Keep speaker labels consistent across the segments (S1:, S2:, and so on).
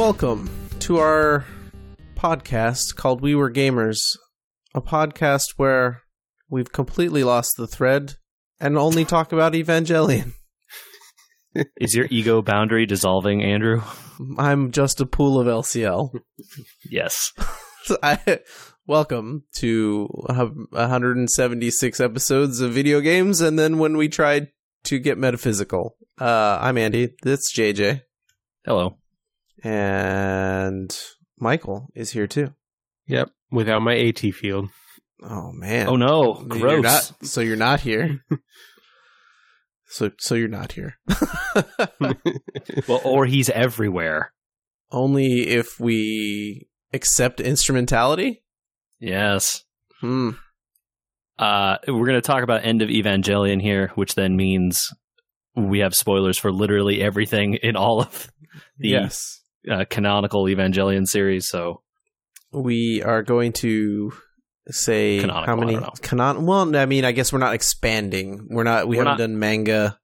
S1: Welcome to our podcast called We Were Gamers, a podcast where we've completely lost the thread and only talk about Evangelion.
S2: Is your ego boundary dissolving, Andrew?
S1: I'm just a pool of LCL.
S2: Yes.
S1: I, welcome to 176 episodes of video games, and then when we tried to get metaphysical. Uh, I'm Andy. That's JJ.
S2: Hello.
S1: And Michael is here too.
S3: Yep, without my AT field.
S1: Oh man.
S2: Oh no,
S1: You're
S2: gross.
S1: not- so you're not here. so so you're not here.
S2: Well, or he's everywhere.
S1: Only if we accept instrumentality.
S2: Yes.
S1: Hmm.
S2: Uh, we're going to talk about End of Evangelion here, which then means we have spoilers for literally everything in all of the
S1: Yes.
S2: Uh, canonical Evangelion series. So
S1: We are going to say
S2: Canonical,
S1: how many
S2: don't
S1: canon. Well, I mean, I guess we're not expanding. We're not. We
S2: We're
S1: haven't
S2: not-
S1: done manga.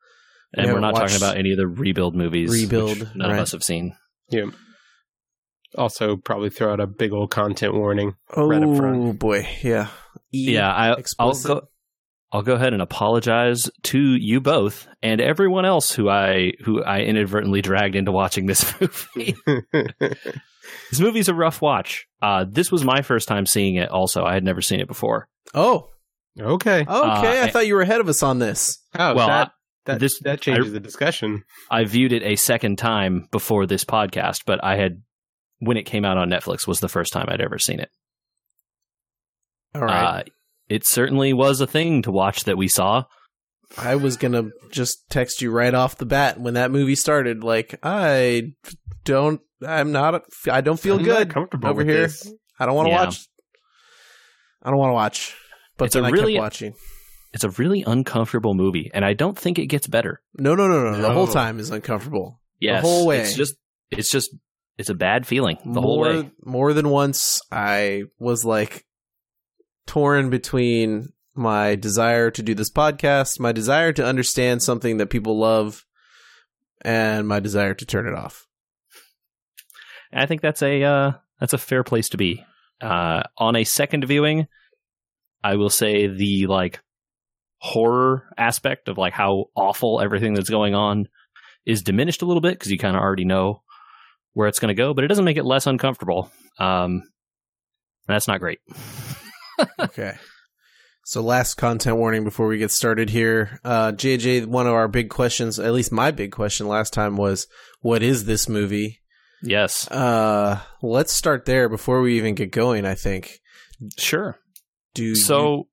S1: We
S2: and we're
S1: haven't
S2: talking about any of the rebuild movies.
S1: Rebuild,
S2: which none
S1: right.
S2: of us have seen.
S3: yeah. Also, probably throw out a big old content warning.
S1: Oh
S3: Right up front.
S1: boy, yeah. E-
S2: Yeah, I, I'll
S1: explicit.
S2: go. I'll go ahead and apologize to you both and everyone else who I who I inadvertently dragged into watching this movie. this movie's a rough watch. Uh, this was my first time seeing it. Also, I had never seen it before.
S1: Oh,
S3: okay.
S1: okay.
S2: Uh,
S1: I thought you were ahead of us on this.
S3: Oh,
S2: well,
S3: that that,
S2: this-
S3: that changes the discussion.
S2: I viewed it a second time before this podcast, but I had when it came out on Netflix was the first time I'd ever seen it.
S1: All right.
S2: Uh, it certainly was a thing to watch that we saw.
S1: I was gonna just text you right off the bat when that movie started. Like, I don't. I'm not. I don't feel
S3: I'm
S1: good
S3: comfortable
S1: over here.
S3: this.
S1: I don't want to
S2: Yeah.
S1: watch. I don't want to watch. But
S2: It's
S1: then
S2: a
S1: I
S2: really-
S1: kept watching.
S2: It's a really uncomfortable movie, and I don't think it gets better.
S1: No, no, no, no. The whole time is uncomfortable.
S2: Yes,
S1: whole way.
S2: It's just, it's just, it's a bad feeling the
S1: more,
S2: whole way.
S1: more than once, I was like torn between my desire to do this podcast, my desire to understand something that people love, and my desire to turn it off.
S2: I think that's a uh, that's a fair place to be. Uh, on a second viewing, I will say the like horror aspect of like how awful everything that's going on is diminished a little bit because you kind of already know where it's going to go, but it doesn't make it less uncomfortable. Um, that's not great.
S1: Okay. So last content warning before we get started here. Uh JJ, one of our big questions, at least my big question last time was what is this movie?
S2: Yes,
S1: Uh let's start there before we even get going, I think.
S2: sure.
S1: Do you
S2: So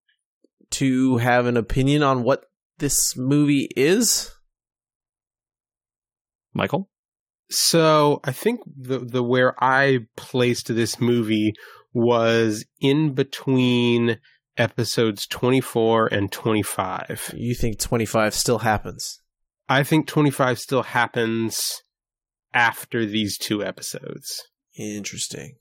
S1: to have an opinion on what this movie is?
S2: Michael,
S3: So I think the the where I placed this movie was in between episodes 24 and 25.
S1: You think 25 still happens?
S3: I think 25 still happens after these two episodes.
S1: Interesting.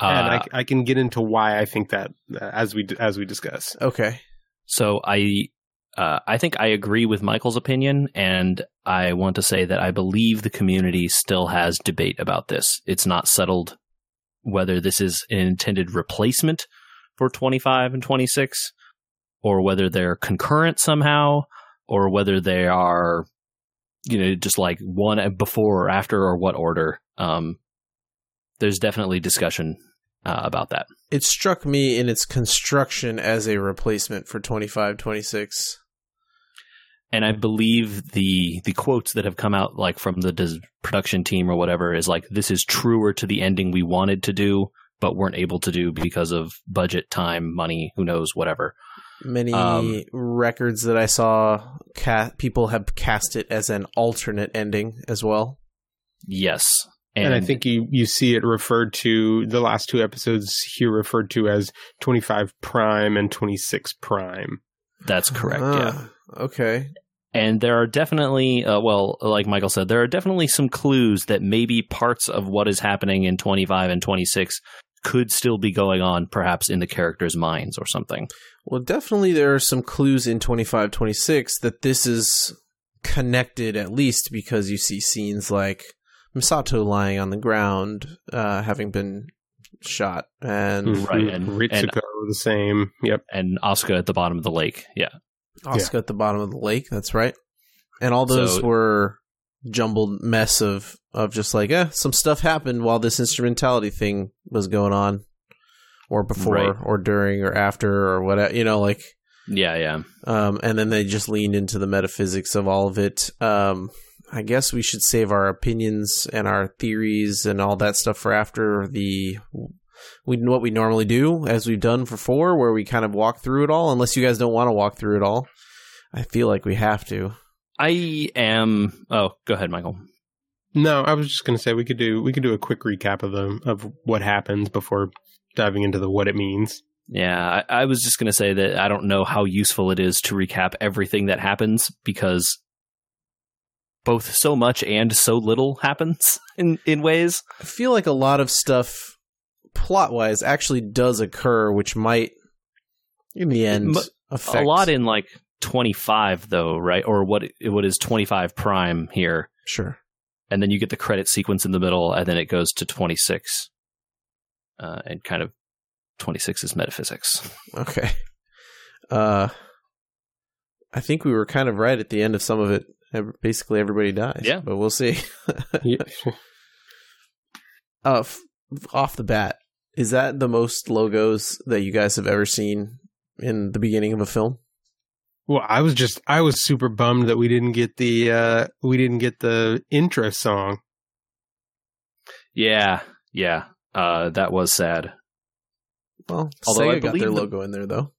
S3: and
S2: uh,
S3: I, I can get into why I think that as we as we discuss.
S1: Okay.
S2: So I uh, I think I agree with Michael's opinion, and I want to say that I believe the community still has debate about this. It's not settled whether this is an intended replacement for 25 and 26, or whether they're concurrent somehow, or whether they are, you know, just like one before or after, or what order. Um, there's definitely discussion uh, about that.
S1: It struck me in its construction as a replacement for 25 26.
S2: And I believe the the quotes that have come out like from the des- production team or whatever is like this is truer to the ending we wanted to do but weren't able to do because of budget, time, money, who knows, whatever.
S1: Many
S2: Um,
S1: records that I saw, ca- people have cast it as an alternate ending as well.
S2: Yes,
S3: And, I think you, you see it referred to the last two episodes here referred to as 25 prime and 26 prime.
S2: that's correct. yeah.
S1: Okay.
S2: And there are definitely, uh, well, like Michael said, there are definitely some clues that maybe parts of what is happening in 25 and 26 could still be going on, perhaps in the characters' minds or something.
S1: Well, definitely there are some clues in 25 26 that this is connected at least because you see scenes like Misato lying on the ground, uh, having been shot, and.
S2: Right, and-
S3: Ritsuko the same. Yep.
S2: and Asuka at the bottom of the lake. Yeah.
S1: Asuka at the bottom of the lake. That's right. And all those
S2: So-
S1: were jumbled mess of of just like, eh, some stuff happened while this instrumentality thing was going on, or before,
S2: Right.
S1: or during, or after, or whatever. You know, like,
S2: Yeah, yeah.
S1: um, and then they just leaned into the metaphysics of all of it. Um, I guess we should save our opinions and our theories and all that stuff for after the we what we normally do, as we've done for four, where we kind of walk through it all. Unless you guys don't want to walk through it all, I feel like we have to.
S2: I am. Oh, go ahead, Michael.
S3: No, I was just going to say we could do we could do a quick recap of the of what happens before diving into the what it means.
S2: Yeah, I, I was just going to say that I don't know how useful it is to recap everything that happens because both so much and so little happens in in ways.
S1: I feel like a lot of stuff, plot wise, actually does occur, which might, in the end,
S2: But
S1: affect
S2: A lot in like 25 though, right? Or what what is 25 prime here.
S1: Sure.
S2: And then you get the credit sequence in the middle and then it goes to 26. Uh, and kind of 26 is metaphysics.
S1: Okay. Uh, I think we were kind of right at the end of some of it. Basically, everybody dies.
S2: Yeah.
S1: but we'll see.
S3: Yeah.
S1: uh, f- off the bat, is that the most logos that you guys have ever seen in the beginning of a film?
S3: Well, I was just I was super bummed that we didn't get the uh we didn't get the intro song.
S2: Yeah, yeah. Uh, that was sad.
S1: Well,
S2: Although I
S1: Sega got their
S2: believe the-
S1: logo in there though.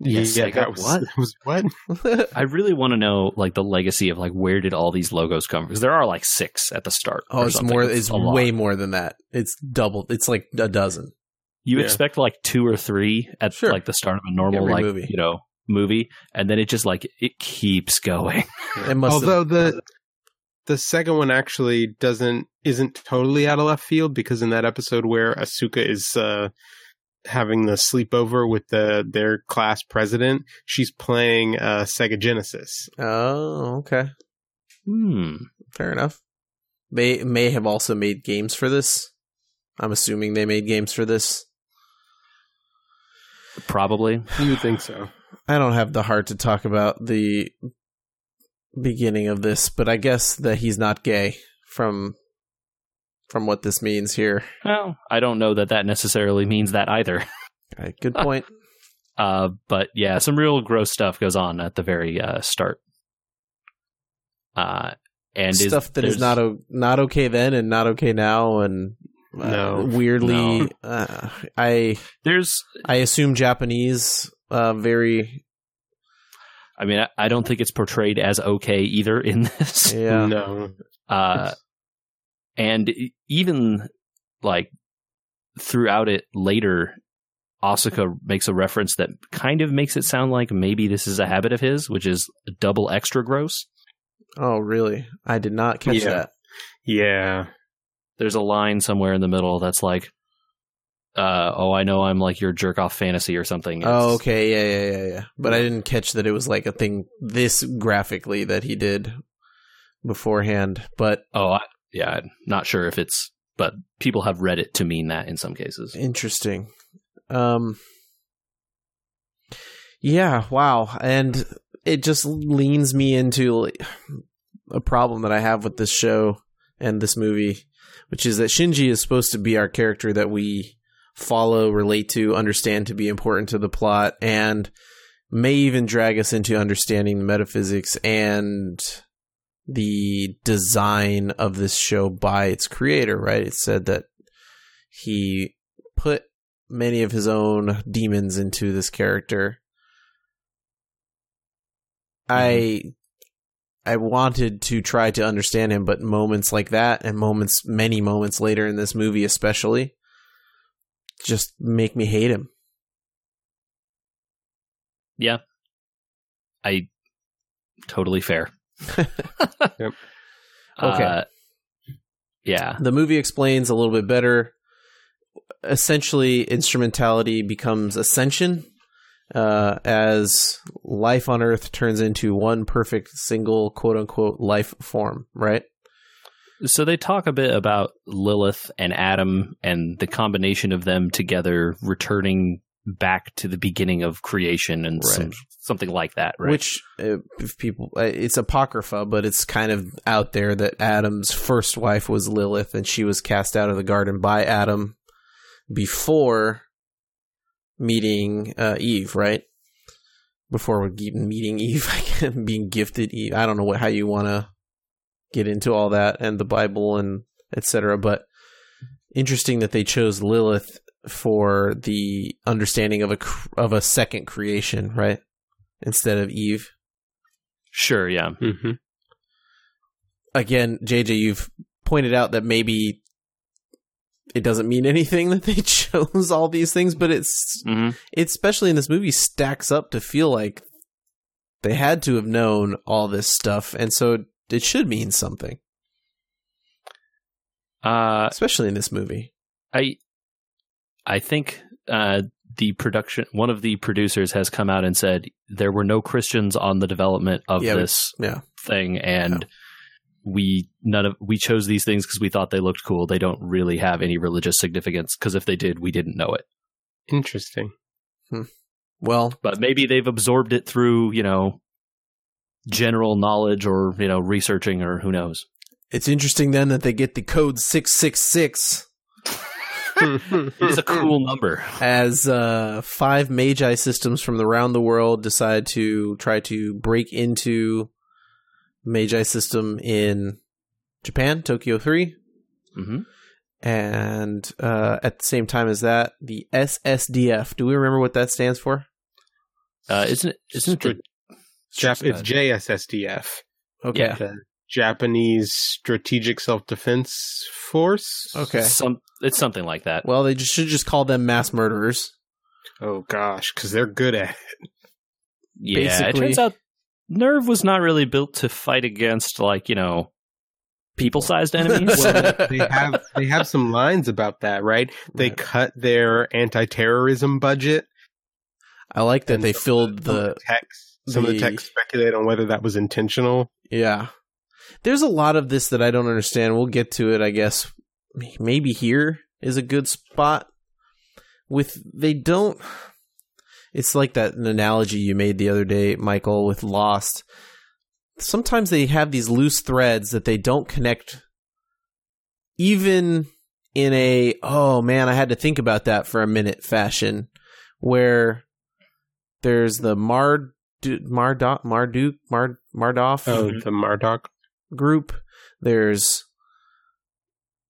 S2: Yeah,
S3: yeah,
S2: Sega-
S3: that was
S2: what?
S3: that was what?
S2: I really want to know like the legacy of like where did all these logos come from? Because there are like six at the start.
S1: oh, it's
S2: something.
S1: more. It's
S2: a lot.
S1: way more than that. It's double. It's like a dozen.
S2: You
S3: Yeah.
S2: expect like two or three at
S1: Sure.
S2: like the start of a normal
S1: Every
S2: like
S1: movie.
S2: you know movie, and then it just like it keeps going.
S1: It must. have-
S3: Although the the second one actually doesn't isn't totally out of left field because in that episode where Asuka is uh, having the sleepover with the their class president, she's playing uh, Sega Genesis.
S1: oh, okay.
S2: Hmm.
S1: Fair enough. They may have also made games for this. I'm assuming they made games for this.
S2: Probably.
S3: You would think so.
S1: I don't have the heart to talk about the beginning of this, but I guess that he's not gay from from what this means here.
S2: Well, I don't know that that necessarily means that either.
S1: Okay, good point.
S2: Uh, but yeah, some real gross stuff goes on at the very uh, start. Uh, and is-
S1: Stuff that is not o- not okay then and not okay now, and uh,
S3: No.
S1: weirdly,
S2: No.
S1: Uh, I
S2: There's,
S1: I assume Japanese uh, very
S2: I mean, I, I don't think it's portrayed as okay either in this.
S1: yeah
S3: No.
S2: Uh, and even like throughout it later, Asuka makes a reference that kind of makes it sound like maybe this is a habit of his, which is double extra gross.
S1: Oh, really? I did not catch
S3: Yeah.
S1: that.
S3: Yeah.
S2: There's a line somewhere in the middle that's like, uh, "Oh, I know I'm like your jerk off fantasy or something."
S1: Oh, okay, yeah, yeah, yeah, yeah. But I didn't catch that it was like a thing this graphically that he did beforehand. But
S2: Oh, I, yeah. I'm not sure if it's, but people have read it to mean that in some cases.
S1: interesting. Um, yeah, wow, and it just leans me into a problem that I have with this show and this movie, which is that Shinji is supposed to be our character that we follow, relate to, understand to be important to the plot, and may even drag us into understanding the metaphysics and the design of this show by its creator, right? It said that he put many of his own demons into this character. I mm-hmm. I wanted to try to understand him, but moments like that and moments many moments later in this movie especially just make me hate him.
S2: Yeah. I totally fair.
S3: Yep.
S1: Okay.
S2: Uh, yeah.
S1: The movie explains a little bit better. Essentially, instrumentality becomes ascension uh, as life on Earth turns into one perfect single quote unquote life form, right?
S2: So they talk a bit about Lilith and Adam and the combination of them together returning back to the beginning of creation and
S1: Right.
S2: some, something like that, right?
S1: Which, uh, if people, uh, it's apocrypha, but it's kind of out there that Adam's first wife was Lilith, and she was cast out of the garden by Adam before meeting uh, Eve, right? Before even meeting Eve, being gifted Eve. I don't know what how you want to get into all that and the Bible and etc. But interesting that they chose Lilith for the understanding of a of a second creation, right? Instead of Eve.
S2: sure, yeah.
S3: hmm
S1: Again, JJ, you've pointed out that maybe it doesn't mean anything that they chose all these things, but it's
S2: hmm
S1: it especially in this movie stacks up to feel like they had to have known all this stuff, and so it should mean something,
S2: Uh,
S1: especially in this movie.
S2: I I think uh, the production one of the producers has come out and said there were no Christians on the development of
S1: Yeah,
S2: this
S1: yeah.
S2: thing and we none of we chose these things because we thought they looked cool. They don't really have any religious significance because if they did, we didn't know it.
S3: Interesting.
S1: Well,
S2: But maybe they've absorbed it through you know general knowledge or you know researching or who knows.
S1: it's interesting then that they get the code six six six
S2: It's a cool number.
S1: as uh, five magi systems from around the world decide to try to break into magi system in Japan, Tokyo three.
S2: hmm
S1: and uh, at the same time as that, the SSDF. Do we remember what that stands for?
S2: Uh, isn't it? Isn't it?
S3: Jap- it's JSSDF,
S1: Okay.
S2: Yeah.
S3: the Japanese Strategic Self Defense Force.
S1: Okay.
S2: Some, it's something like that.
S1: Well, they just, should just call them mass murderers.
S3: Oh gosh, because they're good at it.
S2: Yeah, it turns out NERV was not really built to fight against like you know people-sized enemies.
S3: Well, they have they have some lines about that, right? They
S1: Right.
S3: cut their anti-terrorism budget.
S1: I like that they filled
S3: some of
S1: the
S3: text. Some of the
S1: the-
S3: text speculate on whether that was intentional.
S1: yeah. There's a lot of this that I don't understand. We'll get to it, I guess. Maybe here is a good spot. With they don't. It's like that an analogy you made the other day, Michael, with Lost. Sometimes they have these loose threads that they don't connect, even in a oh man, I had to think about that for a minute fashion, where there's the Mard Marduk Marduk Mard Mardoff
S3: Oh, the Marduk.
S1: group. There's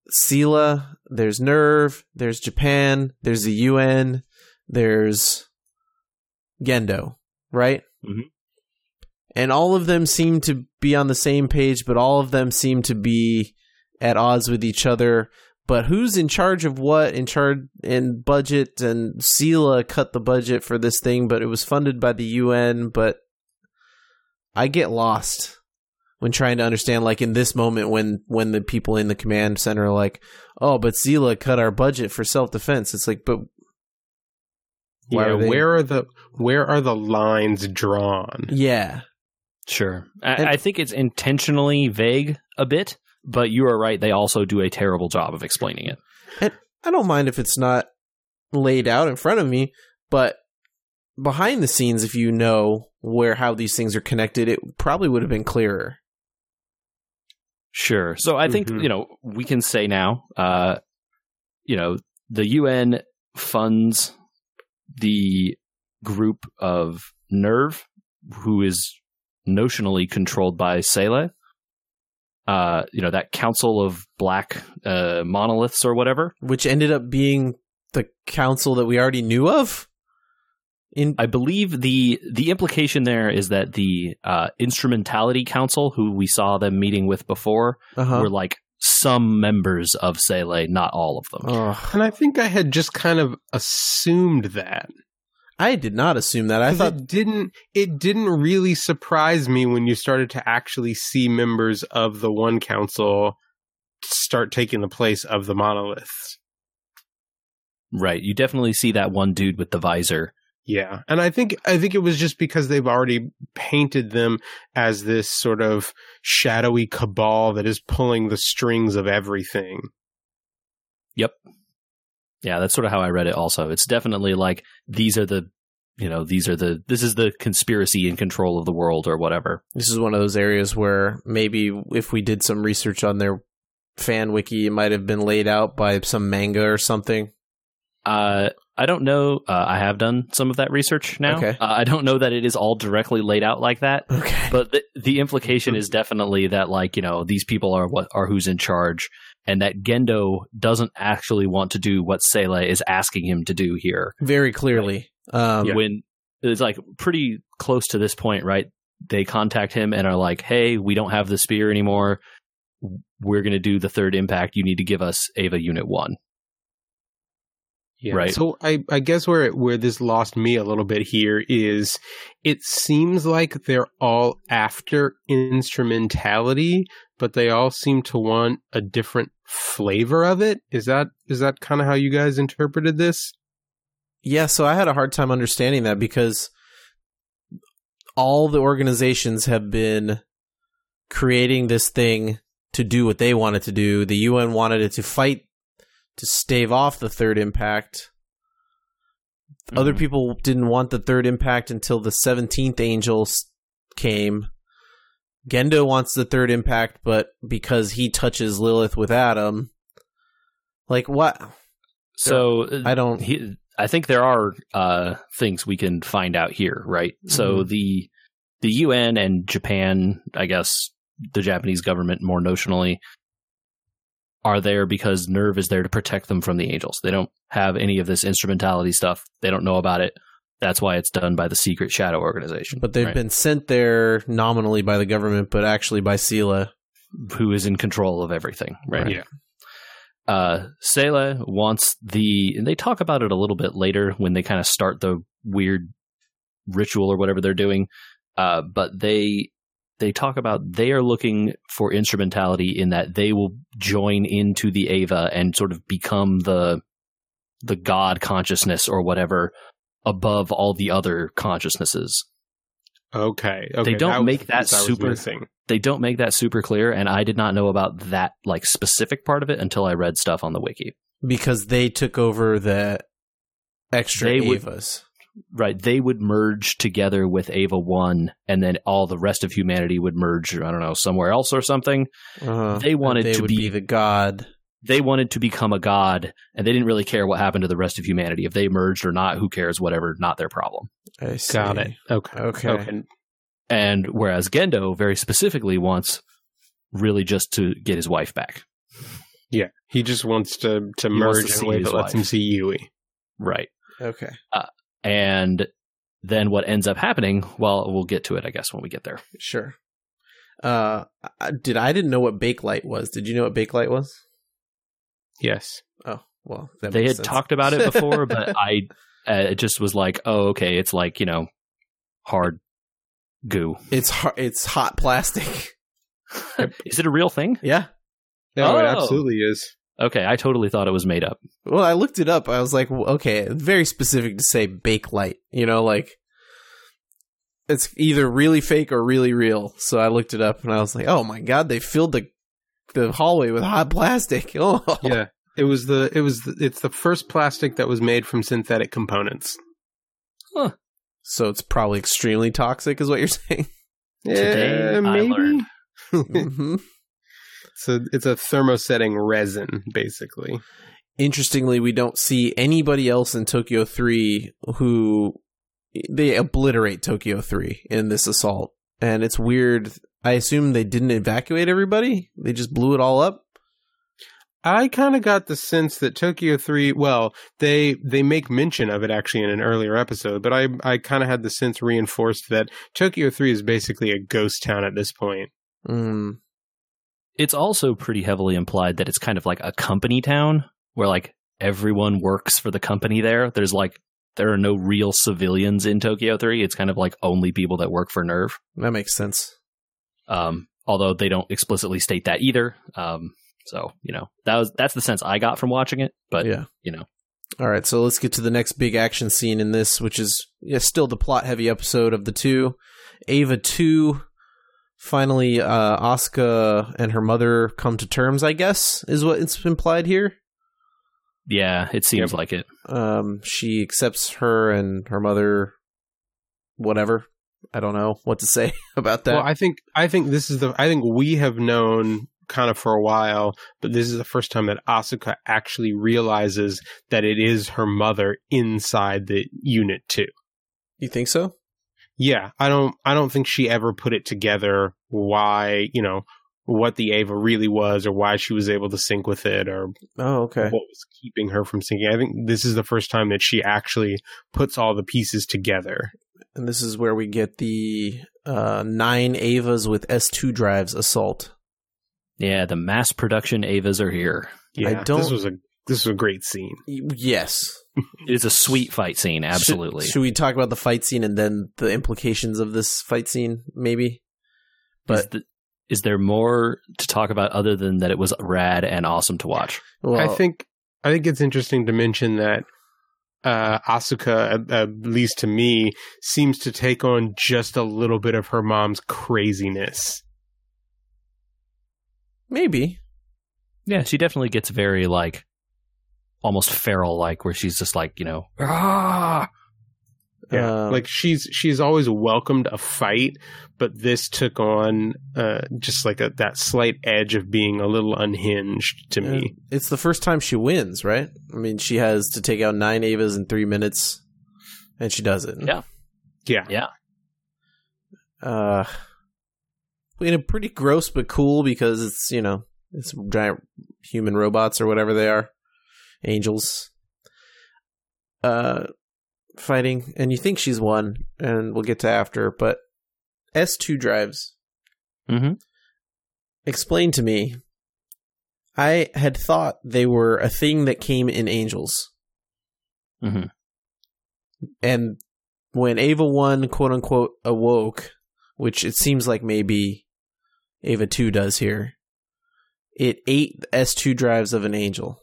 S1: SEELE, there's NERV, there's Japan, there's the UN, there's Gendo, right?
S2: Mhm.
S1: And all of them seem to be on the same page, but all of them seem to be at odds with each other. But who's in charge of what? In charge in budget and SEELE cut the budget for this thing, but it was funded by the UN. But I get lost when trying to understand like in this moment when when the people in the command center are like oh but SEELE cut our budget for self-defense it's like but Why
S3: yeah,
S1: are they-
S3: where are the where are the lines drawn?
S1: yeah
S2: Sure. I,
S1: And-
S2: I think it's intentionally vague a bit, but you are right. They also do a terrible job of explaining it.
S1: I don't mind if it's not laid out in front of me but behind the scenes if you know where how these things are connected it probably would have been clearer
S2: Sure. So I think,
S3: Mhm.
S2: you know, we can say now, uh, you know, the UN funds the group of NERV, who is notionally controlled by SEELE. Uh, you know, that council of black uh, monoliths or whatever.
S1: which ended up being the council that we already knew of in
S2: I believe the the implication there is that the uh, instrumentality council, who we saw them meeting with before,
S1: uh-huh.
S2: were like some members of SEELE, not all of them.
S1: Ugh.
S3: And I think I had just kind of assumed that.
S1: I did not assume that. I thought
S3: it didn't it didn't really surprise me when you started to actually see members of the one council start taking the place of the monoliths.
S2: Right. You definitely see that one dude with the visor.
S3: Yeah. And I think I think it was just because they've already painted them as this sort of shadowy cabal that is pulling the strings of everything.
S2: Yep. Yeah, that's sort of how I read it also. It's definitely like these are the you know, these are the this is the conspiracy in control of the world or whatever.
S1: This is one of those areas where maybe if we did some research on their fan wiki, it might have been laid out by some manga or something.
S2: Uh I don't know. Uh, I have done some of that research now.
S1: Okay.
S2: Uh, I don't know that it is all directly laid out like that,
S1: Okay.
S2: but the, the implication is definitely that, like, you know, these people are what are who's in charge, and that Gendo doesn't actually want to do what SEELE is asking him to do here.
S1: Very clearly. Um,
S2: When it's like pretty close to this point, right? They contact him and are like, "Hey, we don't have the spear anymore. We're going to do the third impact. You need to give us Eva Unit One."
S3: Yeah.
S2: Right.
S3: So I, I guess where where this lost me a little bit here is it seems like they're all after instrumentality, but they all seem to want a different flavor of it. Is that is that kind of how you guys interpreted this?
S1: Yeah, so I had a hard time understanding that because all the organizations have been creating this thing to do what they wanted to do. The UN wanted it to fight to stave off the third impact. Other
S2: Mhm.
S1: people didn't want the third impact until the 17th angel came. Gendo wants the third impact, but because he touches Lilith with Adam, like what?
S2: So
S1: I don't.
S2: he, I think there are uh, things we can find out here, right? So the the UN and Japan, I guess the Japanese government more notionally, are there because NERV is there to protect them from the angels. They don't have any of this instrumentality stuff. They don't know about it. That's why it's done by the secret shadow organization.
S1: But they've
S2: right?
S1: been sent there nominally by the government, but actually by SEELE.
S2: who is in control of everything, right?
S1: Right.
S3: Yeah.
S2: Uh, SEELE wants the, and they talk about it a little bit later when they kind of start the weird ritual or whatever they're doing. Uh, but they they talk about they are looking for instrumentality in that they will join into the Eva and sort of become the the God consciousness or whatever above all the other consciousnesses.
S3: Okay. Okay.
S2: don't
S3: was
S2: make
S3: the
S2: that
S3: piece I was
S2: super-
S3: thing.
S2: They don't make that super clear, and I did not know about that like specific part of it until I read stuff on the wiki.
S1: because they took over the extra
S2: They would-
S1: Evas.
S2: Right, they would merge together with Eva One, and then all the rest of humanity would merge. I don't know somewhere else or something.
S1: Uh-huh.
S2: They wanted
S1: they
S2: to
S1: would
S2: be-
S1: the god.
S2: They wanted to become a god, and they didn't really care what happened to the rest of humanity. If they merged or not, who cares? Whatever, not their problem.
S1: I see.
S3: Got it. Okay.
S1: Okay.
S3: Okay.
S2: And whereas Gendo very specifically wants really just to get his wife back.
S3: Yeah. He just wants to to
S2: He
S3: merge
S2: to
S3: in a way
S2: his
S3: that lets
S2: wife.
S3: him see Yui.
S2: Right.
S1: Okay.
S2: And then what ends up happening, well, we'll get to it, I guess, when we get there.
S1: Sure. Uh, did I didn't know what Bakelite was? Did you know what Bakelite was?
S3: Yes.
S1: Oh, well, that
S2: they had
S1: sense.
S2: talked about it before, but I uh, it just was like, oh, okay, it's like you know, hard goo.
S1: it's har- it's hot plastic.
S2: Is it a real thing?
S1: yeah.
S3: No, it
S2: Oh.
S3: absolutely is.
S2: Okay, I totally thought it was made up.
S1: Well, I looked it up. I was like, okay, very specific to say Bakelite. You know, like it's either really fake or really real. So I looked it up and I was like, oh my god, they filled the the hallway with hot plastic. Oh,
S3: Yeah. It was the it was the, it's the first plastic that was made from synthetic components. Huh.
S1: So it's probably extremely toxic, is what you're saying.
S2: Today I
S3: maybe. So it's a thermosetting resin, basically.
S1: Interestingly, we don't see anybody else in Tokyo 3 who they obliterate Tokyo 3 in this assault. And it's weird. I assume they didn't evacuate everybody. They just blew it all up.
S3: I kind of got the sense that Tokyo 3, well, they they make mention of it actually in an earlier episode, but I I kind of had the sense reinforced that Tokyo 3 is basically a ghost town at this point.
S1: Mm.
S2: It's also pretty heavily implied that it's kind of like a company town where like everyone works for the company there. There's like there are no real civilians in Tokyo 3. It's kind of like only people that work for NERV.
S1: That makes sense.
S2: Um, although they don't explicitly state that either. Um, so you know that was that's the sense I got from watching it. But
S1: yeah.
S2: you know,
S1: All right, so let's get to the next big action scene in this, which is yeah, still the plot heavy episode of the two. Eva 2 finally uh Asuka and her mother come to terms, I guess, is what it's implied here.
S2: Yeah, it seems like it.
S1: Um she accepts her and her mother whatever. I don't know what to say about that.
S3: Well, I think I think this is the I think we have known kind of for a while, but this is the first time that Asuka actually realizes that it is her mother inside the unit too.
S1: you think so?
S3: Yeah, I don't I don't think she ever put it together why, you know, what the Eva really was or why she was able to sync with it or
S1: Oh, okay.
S3: what was keeping her from syncing. I think this is the first time that she actually puts all the pieces together.
S1: And this is where we get the uh, nine Evas with S2 drives assault.
S2: Yeah, the mass production Evas are here.
S3: Yeah, I
S1: don't-
S3: this was a this is a great scene.
S1: Yes.
S2: It's a sweet fight scene, absolutely.
S1: Should, should we talk about the fight scene and then the implications of this fight scene, maybe?
S2: is,
S1: But
S2: the, is there more to talk about other than that it was rad and awesome to watch?
S1: well,
S3: I think I think it's interesting to mention that uh, Asuka, at, at least to me, seems to take on just a little bit of her mom's craziness.
S1: maybe.
S2: Yeah, she definitely gets very like almost feral like where she's just like, you know, ah
S3: Yeah,
S1: Um,
S3: like she's she's always welcomed a fight, but this took on uh, just like a, that slight edge of being a little unhinged to me.
S1: It's the first time she wins, right? I mean, she has to take out nine Evas in three minutes, and she does it.
S2: Yeah.
S3: Yeah,
S2: yeah.
S1: Uh, in a pretty gross but cool because it's you know it's giant human robots or whatever they are, angels. Uh, fighting, and you think she's won, and we'll get to after, but S two drives.
S2: Mm-hmm.
S1: Explain to me. I had thought they were a thing that came in angels.
S2: Mm-hmm.
S1: and when Eva 1 quote unquote awoke, which it seems like maybe Eva 2 does here, it ate the S2 drives of an angel.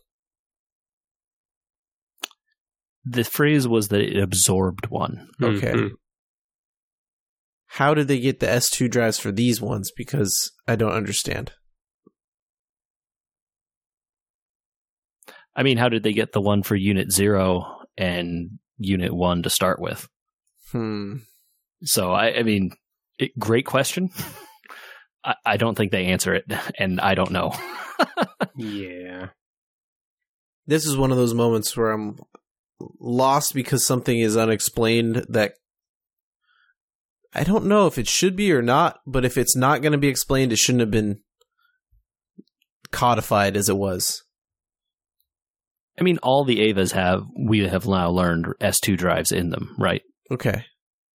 S2: The phrase was that it absorbed one.
S1: Okay.
S3: Mhm.
S1: How did they get the S2 drives for these ones? Because I don't understand.
S2: I mean, how did they get the one for Unit Zero and Unit One to start with?
S1: Hmm.
S2: So I, I mean, it, great question. I, I don't think they answer it, and I don't know.
S3: Yeah.
S1: This is one of those moments where I'm lost because something is unexplained that I don't know if it should be or not, but if it's not going to be explained, it shouldn't have been codified as it was.
S2: I mean, all the Evas have we have now learned S2 drives in them, right?
S1: Okay.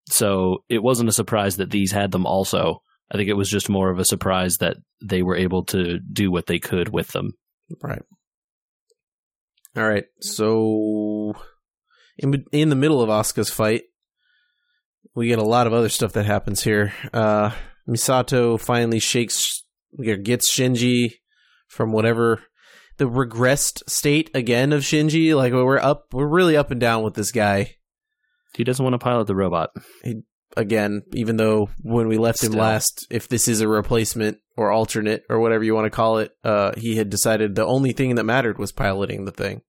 S2: So it wasn't a surprise that these had them also. I think it was just more of a surprise that they were able to do what they could with them.
S1: Right. All right. So in in the middle of Asuka's fight, we get a lot of other stuff that happens here. Uh Misato finally shakes gets Shinji from whatever the regressed state again of Shinji. Like we're up we're really up and down with this guy
S2: He doesn't want to pilot the robot.
S1: again, even though when we left him last, if this is a replacement or alternate or whatever you want to call it, uh he had decided the only thing that mattered was piloting the thing.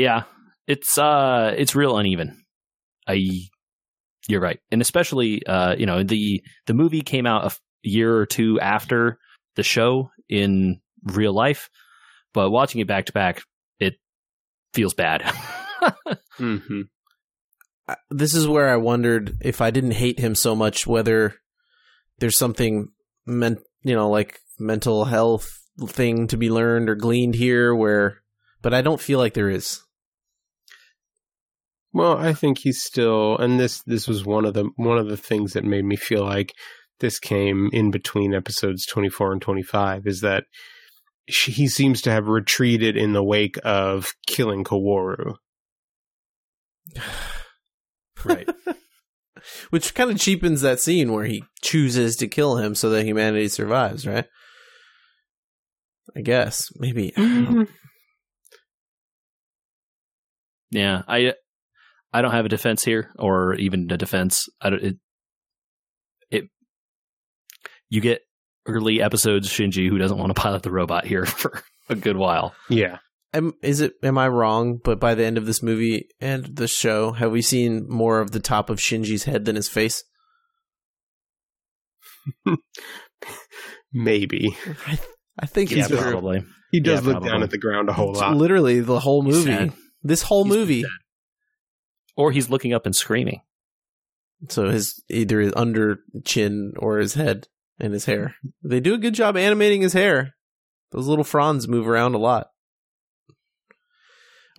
S2: Yeah, it's uh, it's real uneven. I, you're right, and especially uh, you know the the movie came out a f- year or two after the show in real life, but watching it back to back, it feels bad.
S3: hmm
S1: this is where I wondered if I didn't hate him so much, whether there's something men, you know, like mental health thing to be learned or gleaned here. Where, but I don't feel like there is.
S3: Well, I think he's still, and this this was one of the one of the things that made me feel like this came in between episodes twenty four and twenty five is that she, he seems to have retreated in the wake of killing Kaworu.
S2: right.
S1: Which kind of cheapens that scene where he chooses to kill him so that humanity survives, right? I guess maybe. I don't.
S2: Yeah, I I don't have a defense here, or even a defense. I don't. It, it you get early episodes Shinji who doesn't want to pilot the robot here for a good while.
S3: Yeah.
S1: Am, is it? Am I wrong? But by the end of this movie and the show, have we seen more of the top of Shinji's head than his face?
S3: Maybe.
S1: I, I think
S2: Yeah,
S1: it's true.
S2: probably.
S3: He does
S2: Yeah,
S3: look
S2: probably.
S3: down at the ground a whole lot.
S1: Literally the whole movie. This whole
S2: He's
S1: movie.
S2: sad. Or he's looking up and screaming.
S1: So his either his under chin or his head and his hair. They do a good job animating his hair. Those little fronds move around a lot.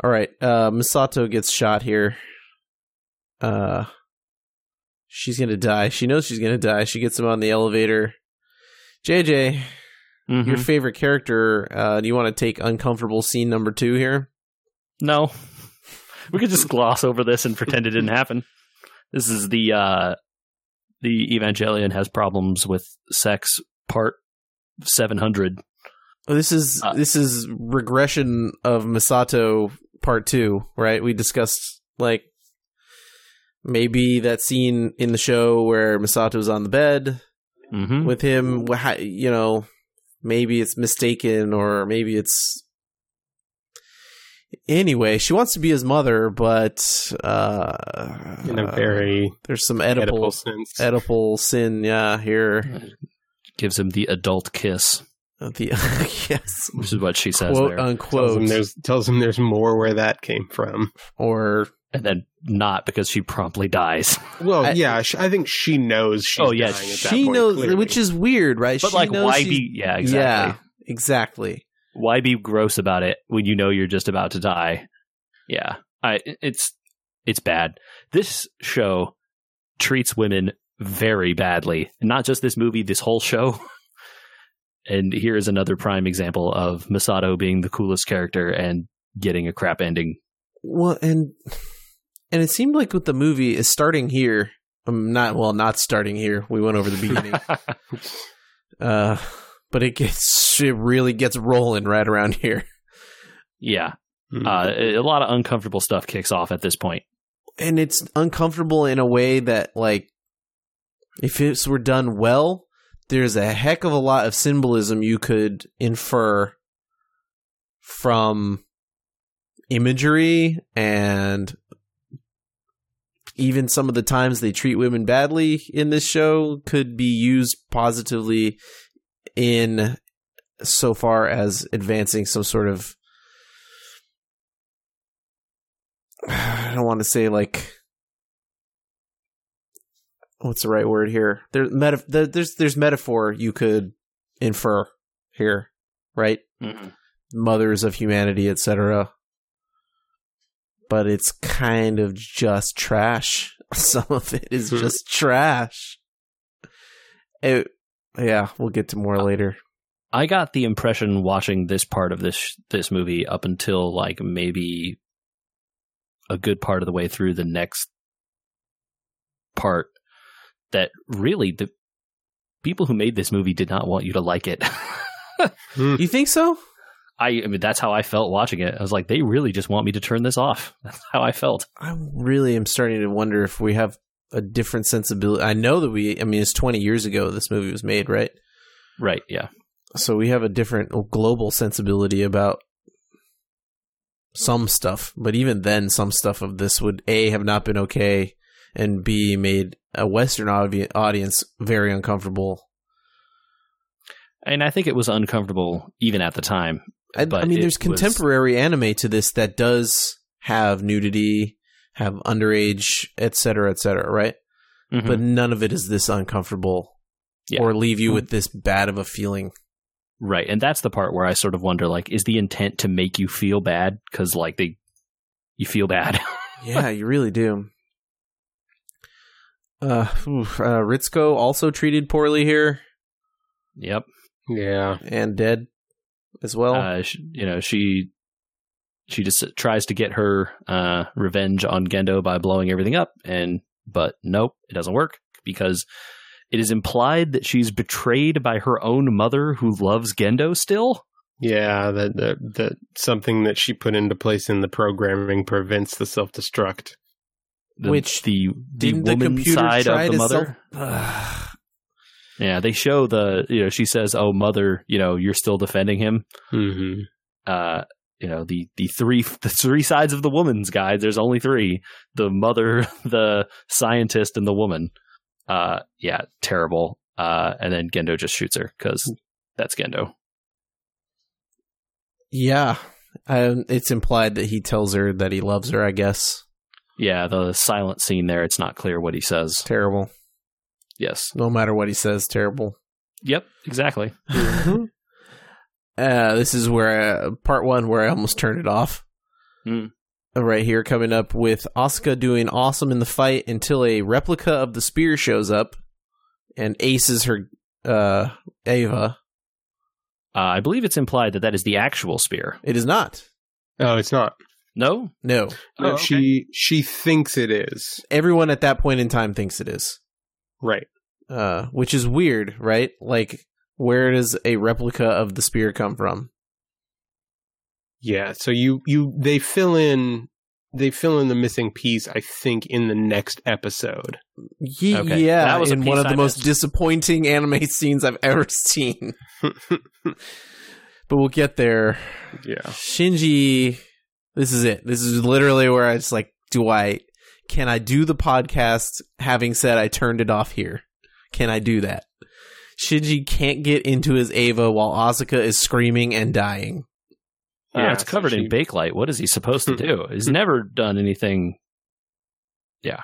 S1: All right, uh Misato gets shot here. Uh she's going to die. She knows she's going to die. She gets him on the elevator. JJ,
S2: Mhm.
S1: your favorite character, uh do you want to take uncomfortable scene number 2 here?
S2: No. We could just gloss over this and pretend it didn't happen. This is the uh the Evangelion has problems with sex part 700.
S1: Oh, This is
S2: Uh,
S1: this is regression of Misato part two, right? We discussed like maybe that scene in the show where Misato's on the bed
S2: Mhm.
S1: with him. You know, maybe it's mistaken, or maybe it's anyway. She wants to be his mother, but uh,
S3: in a very
S1: there's some
S3: Oedipal
S1: Oedipal
S3: sense.
S1: Oedipal sin, yeah. Here,
S2: Gives him the adult kiss,
S1: the yes,
S2: which is what she says
S1: quote
S2: there.
S3: tells,
S1: unquote,
S3: him there's, tells him there's more where that came from.
S1: or
S2: and then not because she promptly dies.
S3: Well,
S1: I-
S3: yeah, sh- I think she knows she's
S2: Oh, yeah,
S3: dying at that
S1: she
S3: point,
S1: knows,
S3: clearly.
S1: which is weird, right?
S2: But
S1: she
S2: like
S1: knows
S2: why
S1: she's-
S2: be yeah, exactly.
S1: Yeah, exactly.
S2: Why be gross about it when you know you're just about to die? Yeah. I it's it's bad. This show treats women very badly. Not just this movie, this whole show. and here is another prime example of Misato being the coolest character and getting a crap ending.
S1: Well, and and it seemed like with the movie is starting here. Um, not well, not starting here. We went over the beginning, uh, but it gets it really gets rolling right around here,
S2: yeah.
S3: Mhm.
S2: Uh, a lot of uncomfortable stuff kicks off at this point.
S1: and it's uncomfortable in a way that like if it were done well, there's a heck of a lot of symbolism you could infer from imagery and even some of the times they treat women badly in this show could be used positively in so far as advancing some sort of I don't want to say like what's the right word here? There, meta, there's there's metaphor you could infer here, right? Mothers of humanity, etc. But it's kind of just trash. Some of it is
S3: Hmm.
S1: just trash. It, yeah, we'll get to more later.
S2: I got the impression watching this part of this this movie up until like maybe a good part of the way through the next part that really the people who made this movie did not want you to like it. Hmm.
S1: You think so?
S2: I, I mean that's how I felt watching it. I was like they really just want me to turn this off. That's how I felt.
S1: I really am starting to wonder if we have a different sensibility. I know that we. I mean, it's 20 years ago this movie was made, right?
S2: Right, yeah.
S1: so we have a different global sensibility about some stuff but even then some stuff of this would a have not been okay and b made a western audi- audience very uncomfortable
S2: And I think it was uncomfortable even at the time.
S1: i, I mean there's
S2: was-
S1: contemporary anime to this that does have nudity have underage etc cetera, etc cetera, right
S2: Mhm.
S1: but none of it is this uncomfortable
S2: Yeah.
S1: or leave you with this bad of a feeling
S2: Right, and that's the part where I sort of wonder, like, is the intent to make you feel bad? Because, like, they, you feel bad.
S1: yeah, you really do. Uh, oof, uh, Ritsuko also treated poorly here
S2: yep.
S3: yeah.
S1: and dead as well.
S2: Uh, sh you know, she, she just tries to get her uh, revenge on Gendo by blowing everything up, and but nope, it doesn't work because it is implied that she's betrayed by her own mother, who loves Gendo still.
S3: Yeah, that that that something that she put into place in the programming prevents the self destruct.
S1: Which
S2: the the
S1: Didn't the
S2: woman
S1: computer
S2: side of the mother.
S1: self-
S2: Yeah, they show the you know she says, "Oh, mother, you know you're still defending him."
S3: Mm-hmm.
S2: Uh, you know the the three the three sides of the woman's guide. There's only three: the mother, the scientist, and the woman. Uh, yeah, terrible. Uh, and then Gendo just shoots her because that's Gendo.
S1: yeah. Um, it's implied that he tells her that he loves her, I guess.
S2: Yeah, the silent scene there. It's not clear what he says.
S1: Terrible.
S2: Yes.
S1: No matter what he says, terrible.
S2: Yep. Exactly.
S1: uh, this is where uh, part one where I almost turned it off.
S2: Hmm.
S1: Uh, Right here, coming up with Asuka doing awesome in the fight until a replica of the spear shows up and aces her uh, Eva.
S2: Uh, I believe it's implied that that is the actual spear.
S1: It is not.
S3: Oh, it's not.
S2: No.
S1: No.
S3: No,
S2: Oh, okay.
S3: She she thinks it is.
S1: Everyone at that point in time thinks it is.
S3: Right.
S1: Uh, which is weird, right? Like, where does a replica of the spear come from?
S3: Yeah. So you you they fill in they fill in the missing piece. I think in the next episode.
S1: Ye-
S2: Okay.
S1: Yeah,
S2: That was
S1: in one of the
S2: I
S1: most disappointing anime scenes I've ever seen. But we'll get there.
S3: yeah.
S1: Shinji, this is it. This is literally where I just like, do I, can I do the podcast having said I turned it off here? Can I do that? Shinji can't get into his Eva while Asuka is screaming and dying.
S2: Uh, yeah,
S3: Yeah,
S2: it's
S3: so
S2: covered
S3: she-
S2: in bakelite. What is he supposed to do? He's never done anything. Yeah.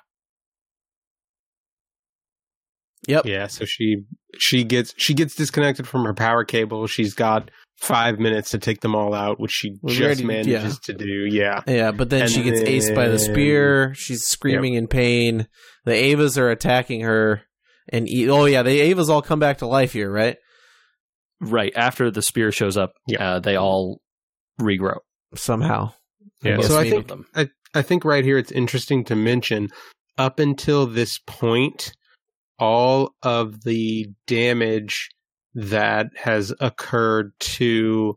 S1: Yep.
S3: Yeah. So she she gets she gets disconnected from her power cable. She's got five minutes to take them all out, which she
S1: Well,
S3: just
S1: already-
S3: manages
S1: yeah.
S3: to do. Yeah.
S1: Yeah, but then
S3: And
S1: she gets aced by the spear. She's screaming in pain. The Evas are attacking her. And e- oh yeah, the Evas all come back to life here, right?
S2: Right after the spear shows up,
S3: Yeah.
S2: uh, they all regrow.
S1: Somehow.
S3: Yeah. So I think
S2: them.
S3: I, I think right here it's interesting to mention up until this point, all of the damage that has occurred to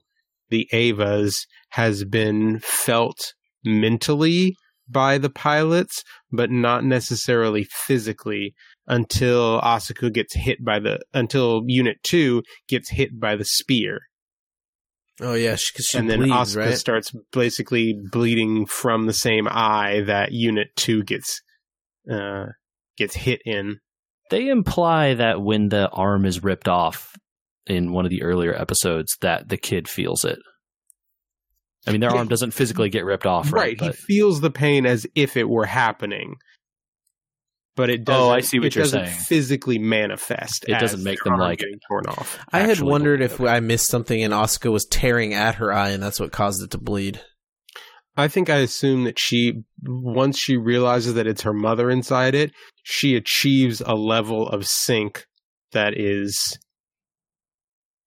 S3: the Evas has been felt mentally by the pilots, but not necessarily physically until Asuka gets hit by the until Unit Two gets hit by the spear
S1: Oh yeah, because she,
S3: and then
S1: bleeds,
S3: Asuka
S1: right?
S3: starts basically bleeding from the same eye that Unit Two gets uh, gets hit in.
S2: They imply that when the arm is ripped off in one of the earlier episodes, that the kid feels it. I mean, their
S3: Yeah.
S2: arm doesn't physically get ripped off, right?
S3: he
S2: But
S3: feels the pain as if it were happening, but it doesn't.
S2: Oh, I see what
S3: it
S2: you're
S3: doesn't
S2: saying.
S3: Physically manifest.
S2: It doesn't make them like-
S3: getting torn off.
S1: I had wondered if. I missed something and Asuka was tearing at her eye and that's what caused it to bleed.
S3: I think I assume that she, once she realizes that it's her mother inside it, she achieves a level of sync that is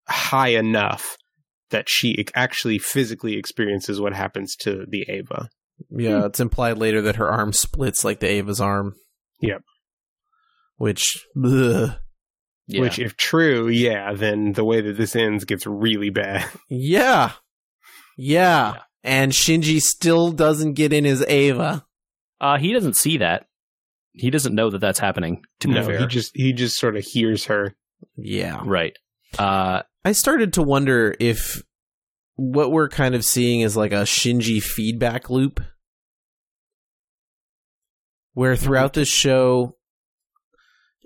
S3: high enough that she actually physically experiences what happens to the Eva.
S1: Yeah, it's implied later that her arm splits like the Eva's arm.
S3: Yep.
S1: Which, ugh.
S2: yeah.
S3: Which, if true, yeah, then the way that this ends gets really bad.
S1: yeah. yeah,
S2: Yeah.
S1: and Shinji still doesn't get in his Eva.
S2: uh, he doesn't see that. He doesn't know that that's happening. To be
S3: no,
S2: fair,
S3: he just he just sort of hears her.
S1: Yeah,
S2: right. Uh,
S1: I started to wonder if what we're kind of seeing is like a Shinji feedback loop. Where throughout this show,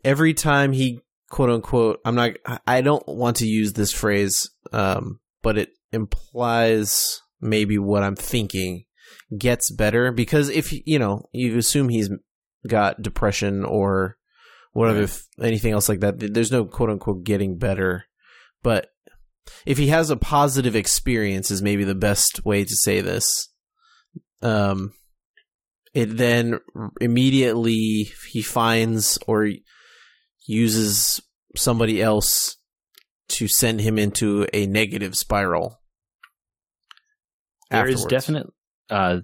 S1: every time he quote unquote, I'm not, I- don't want to use this phrase, um, but it implies maybe what I'm thinking gets better because if, you know, you assume he's got depression or whatever, anything else like that, there's no quote unquote getting better. But if he has a positive experience is maybe the best way to say this. Um it then immediately he finds or uses somebody else to send him into a negative spiral
S2: there is
S1: afterwards.
S2: definite. Uh,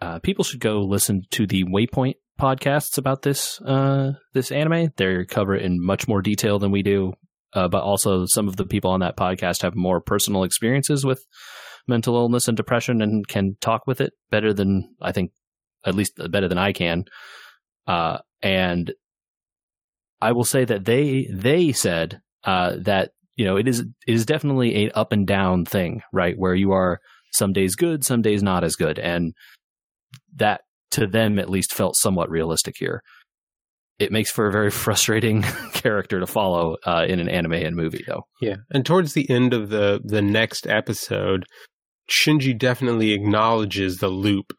S2: uh, people should go listen to the Waypoint podcasts about this uh, this anime. They cover it in much more detail than we do. uh, but also some of the people on that podcast have more personal experiences with mental illness and depression and can talk with it better than I think, at least better than I can. Uh, and I will say that they they said uh, that you know it is it is definitely a up and down thing, right? Where you are some days good, some days not as good, and that to them at least felt somewhat realistic here. It makes for a very frustrating character to follow uh, in an anime and movie, though.
S3: Yeah, and towards the end of the the next episode, Shinji definitely acknowledges the loop.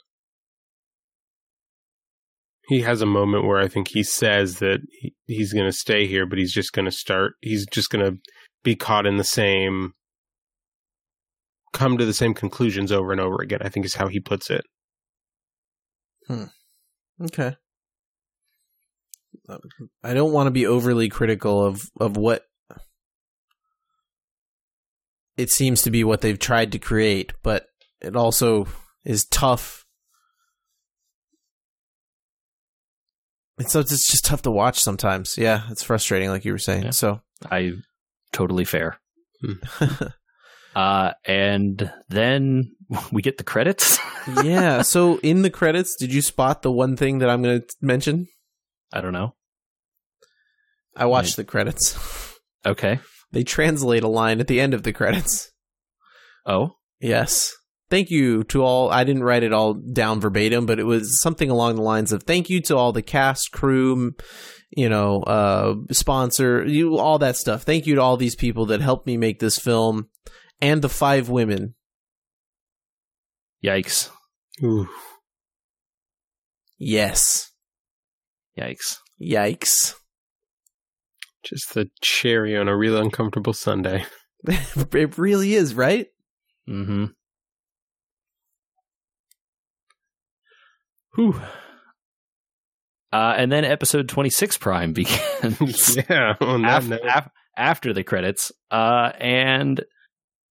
S3: He has a moment where I think he says that he, he's going to stay here, but he's just going to start. He's just going to be caught in the same, come to the same conclusions over and over again. I think is how he puts it.
S1: Okay. Um, I don't want to be overly critical of of what it seems to be what they've tried to create, but it also is tough. It's it's just tough to watch sometimes. Yeah, it's frustrating, like you were saying.
S2: Yeah.
S1: So,
S2: I totally fair.
S3: Hmm.
S2: Uh, and then we get the credits.
S1: yeah. So, in the credits, did you spot the one thing that I'm going to mention?
S2: I don't know.
S1: I watched the credits.
S2: Okay.
S1: They translate a line at the end of the credits.
S2: Oh,
S1: Yes. Thank you to all. I didn't write it all down verbatim, but it was something along the lines of thank you to all the cast, crew, you know, uh, sponsor, you, all that stuff. Thank you to all these people that helped me make this film and the five women.
S2: yikes!
S3: Ooh.
S1: Yes.
S2: Yikes!
S1: Yikes.
S3: Just the cherry on a real uncomfortable Sunday.
S1: it really is, right?
S2: Mm-hmm. Whew. Uh, and then episode 26 Prime begins
S3: yeah, on that
S2: af-
S3: note.
S2: af- after the credits. Uh, and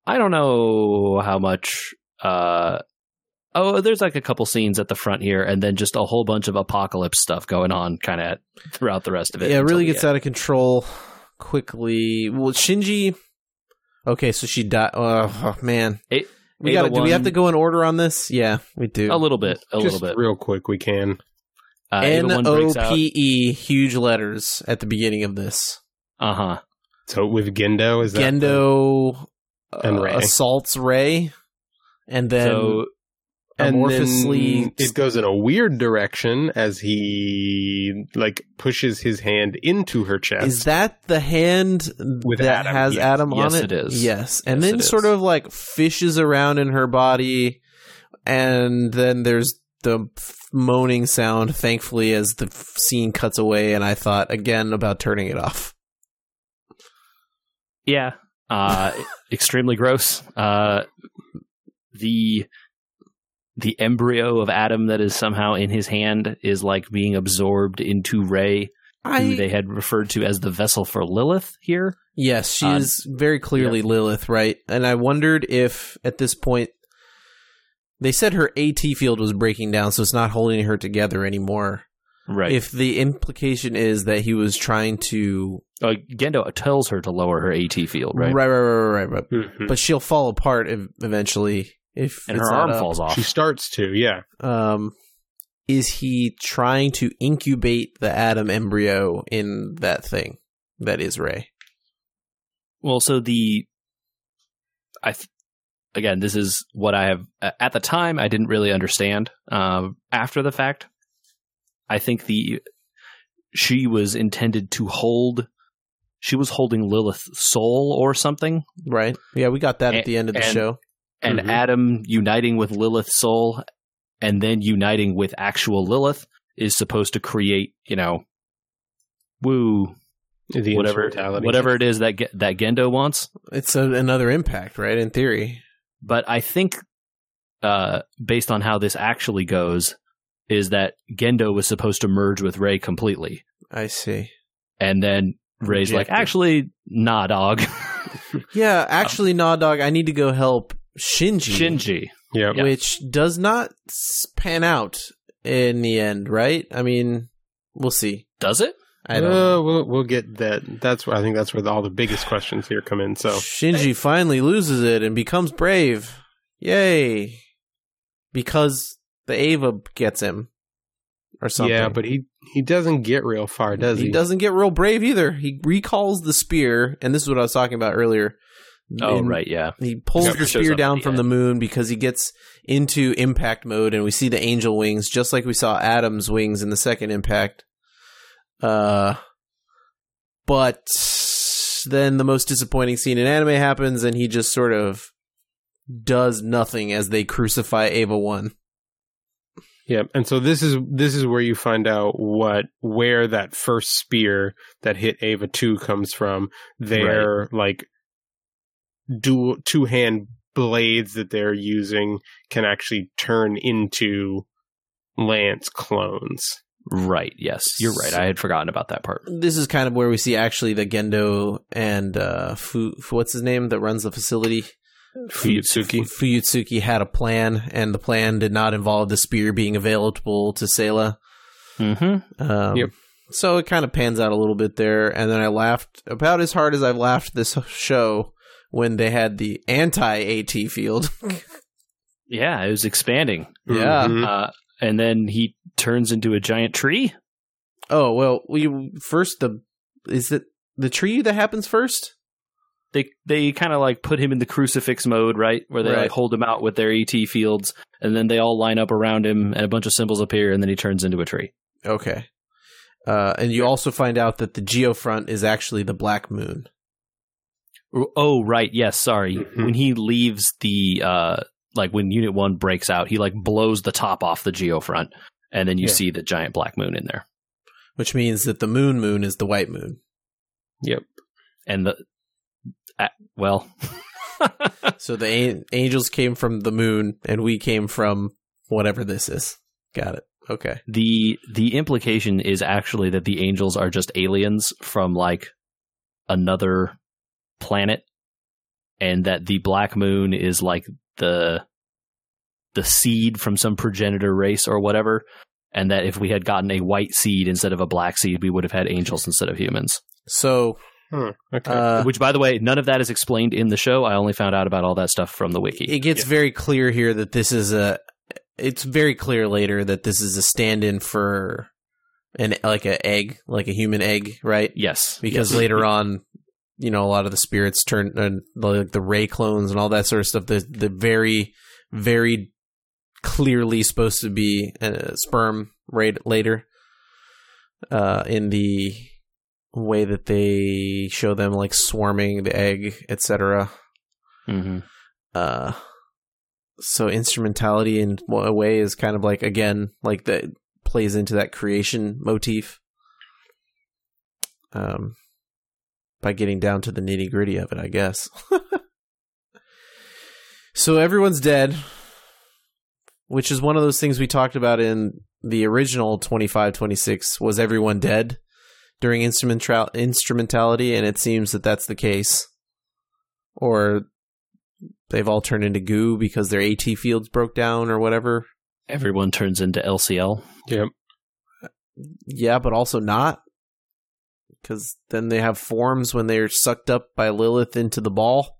S2: I don't know how much. Uh, oh, there's like a couple scenes at the front here, and then just a whole bunch of apocalypse stuff going on kind of throughout the rest of it.
S1: yeah, it really gets
S2: end.
S1: out of control quickly. Well, Shinji. Okay, so she died. Oh, man.
S2: A-
S1: we
S2: Eva
S1: got. Do we have to go in order on this? Yeah, we do.
S2: A little bit, a
S3: Just
S2: little bit.
S3: real quick, we can.
S2: Uh, Eva
S1: N
S2: one
S1: O
S2: breaks out.
S1: P E, huge letters at the beginning of this.
S2: Uh huh.
S3: So with Gendo, is that
S1: Gendo
S3: And
S1: uh,
S3: Rei.
S1: assaults Rei, and then
S2: So
S3: and
S1: amorphously.
S3: then it goes in a weird direction as he like pushes his hand into her chest.
S1: is that the hand
S3: With
S1: that
S3: Adam,
S1: has
S3: yes.
S1: Adam on
S2: Yes,
S1: it?
S2: it is.
S1: Yes, and
S2: Yes,
S1: then
S2: it
S1: sort
S2: is.
S1: of like fishes around in her body, and then there's the f- moaning sound. Thankfully, as the f- scene cuts away, and I thought again about turning it off.
S2: Yeah. Uh, extremely gross. Uh, the the embryo of Adam that is somehow in his hand is like being absorbed into Rei, who they had referred to as the vessel for Lilith here.
S1: Yes, she
S2: Uh,
S1: is very clearly Lilith, right? And I wondered if at this point they said her AT field was breaking down, so it's not holding her together anymore.
S2: Right.
S1: If the implication is that he was trying to
S2: uh, Gendo tells her to lower her AT field, right?
S1: right, right, right, right, right,
S3: Mhm.
S1: but she'll fall apart eventually if
S2: And her arm
S1: up.
S2: falls off.
S3: She starts to, yeah.
S1: Um, is he trying to incubate the Adam embryo in that thing that is Rei?
S2: Well, so the I th- again, this is what I have a- at the time I didn't really understand. Um, after the fact, I think the she was intended to hold. She was holding Lilith's soul or something,
S1: Right? Yeah, we got that at the end of the
S2: and-
S1: show.
S2: And
S3: Mhm.
S2: Adam uniting with Lilith's soul, and then uniting with actual Lilith is supposed to create, you know, woo,
S3: The
S2: whatever, whatever it is that Ge- that Gendo wants.
S1: It's a, another impact, right? In theory.
S2: but I think, uh, based on how this actually goes, is that Gendo was supposed to merge with Rei completely,
S1: I see.
S2: and then Rei's like, actually, nah, dog,
S1: Yeah, actually, Nah Dog, I need to go help Shinji,
S2: Shinji. Yeah.
S1: which does not pan out in the end, right? I mean, we'll see.
S2: Does it?
S1: I don't
S3: Uh,
S1: know.
S3: we'll we'll get that. That's where I think that's where all the biggest questions here come in. So
S1: Shinji finally loses it and becomes brave. Yay. Because the Eva gets him. Or something.
S3: yeah, but he he doesn't get real far, does he?
S1: he doesn't get real brave either. He recalls the spear, and this is what I was talking about earlier.
S2: Oh,
S1: In-
S2: right, yeah.
S1: He pulls
S2: Yep,
S1: the spear down
S2: the
S1: from the
S2: end.
S1: moon because he gets into impact mode, and we see the angel wings, just like we saw Adam's wings in the second impact. Uh, but then the most disappointing scene in anime happens, and he just sort of does nothing as they crucify Eva One.
S3: Yeah, And so this is this is where you find out what where that first spear that hit Eva 2 comes from. Their like dual two hand blades that they're using can actually turn into lance clones.
S2: Right, yes. You're right. I had forgotten about that part.
S1: This is kind of where we see actually the Gendo and uh, Fu, what's his name that runs the facility.
S3: Fuyutsuki.
S1: Fuyutsuki had a plan, and the plan did not involve the spear being available to SEELE.
S2: Mm-hmm.
S1: Um,
S3: Yep.
S1: So it kind of pans out a little bit there, and then I laughed about as hard as I've laughed this show when they had the anti AT field.
S2: Yeah, it was expanding.
S1: Yeah.
S3: Mhm.
S2: Uh, and then he turns into a giant tree.
S1: oh well, we first the is it the tree that happens first?
S2: They they kind of like put him in the crucifix mode, right? Where they
S1: Right.
S2: like hold him out with their AT fields, and then they all line up around him, and a bunch of symbols appear, and then he turns into a tree.
S1: Okay. Uh, and you also find out that the geofront is actually the black moon.
S2: Oh, right. Yes. Sorry.
S3: Mhm.
S2: When he leaves the uh, like when Unit One breaks out, he like blows the top off the geofront, and then you
S3: Yeah.
S2: see the giant black moon in there,
S1: which means that the moon moon is the white moon.
S3: Yep.
S2: and the uh, well.
S1: So the an- angels came from the moon, and we came from whatever this is. Got it. Okay.
S2: the the implication is actually that the angels are just aliens from like another planet and that the black moon is like the the seed from some progenitor race or whatever and that if we had gotten a white seed instead of a black seed we would have had angels instead of humans
S1: So,
S3: Huh, okay.
S1: uh,
S2: which by the way none of that is explained in the show i only found out about all that stuff from the wiki
S1: it gets very clear here that this is a. It's very clear later that this is a stand-in for an like a egg, like a human egg, right?
S2: yes
S1: Because
S2: yes.
S1: later on, you know, a lot of the spirits turn and like the Rei clones and all that sort of stuff. The the very, very clearly supposed to be a sperm right later. Uh, in the way that they show them like swarming the egg, etc.
S2: Mhm.
S1: Uh, so instrumentality in a way is kind of like again like that plays into that creation motif. Um, by getting down to the nitty gritty of it, I guess. so everyone's dead, which is one of those things we talked about in the original 25 26 was everyone dead during instrumental instrumentality? And it seems that that's the case. Or they've all turned into goo because their AT fields broke down or whatever?
S2: Everyone turns into lcl
S3: yep.
S1: yeah but also not because then they have forms when they're sucked up by Lilith into the ball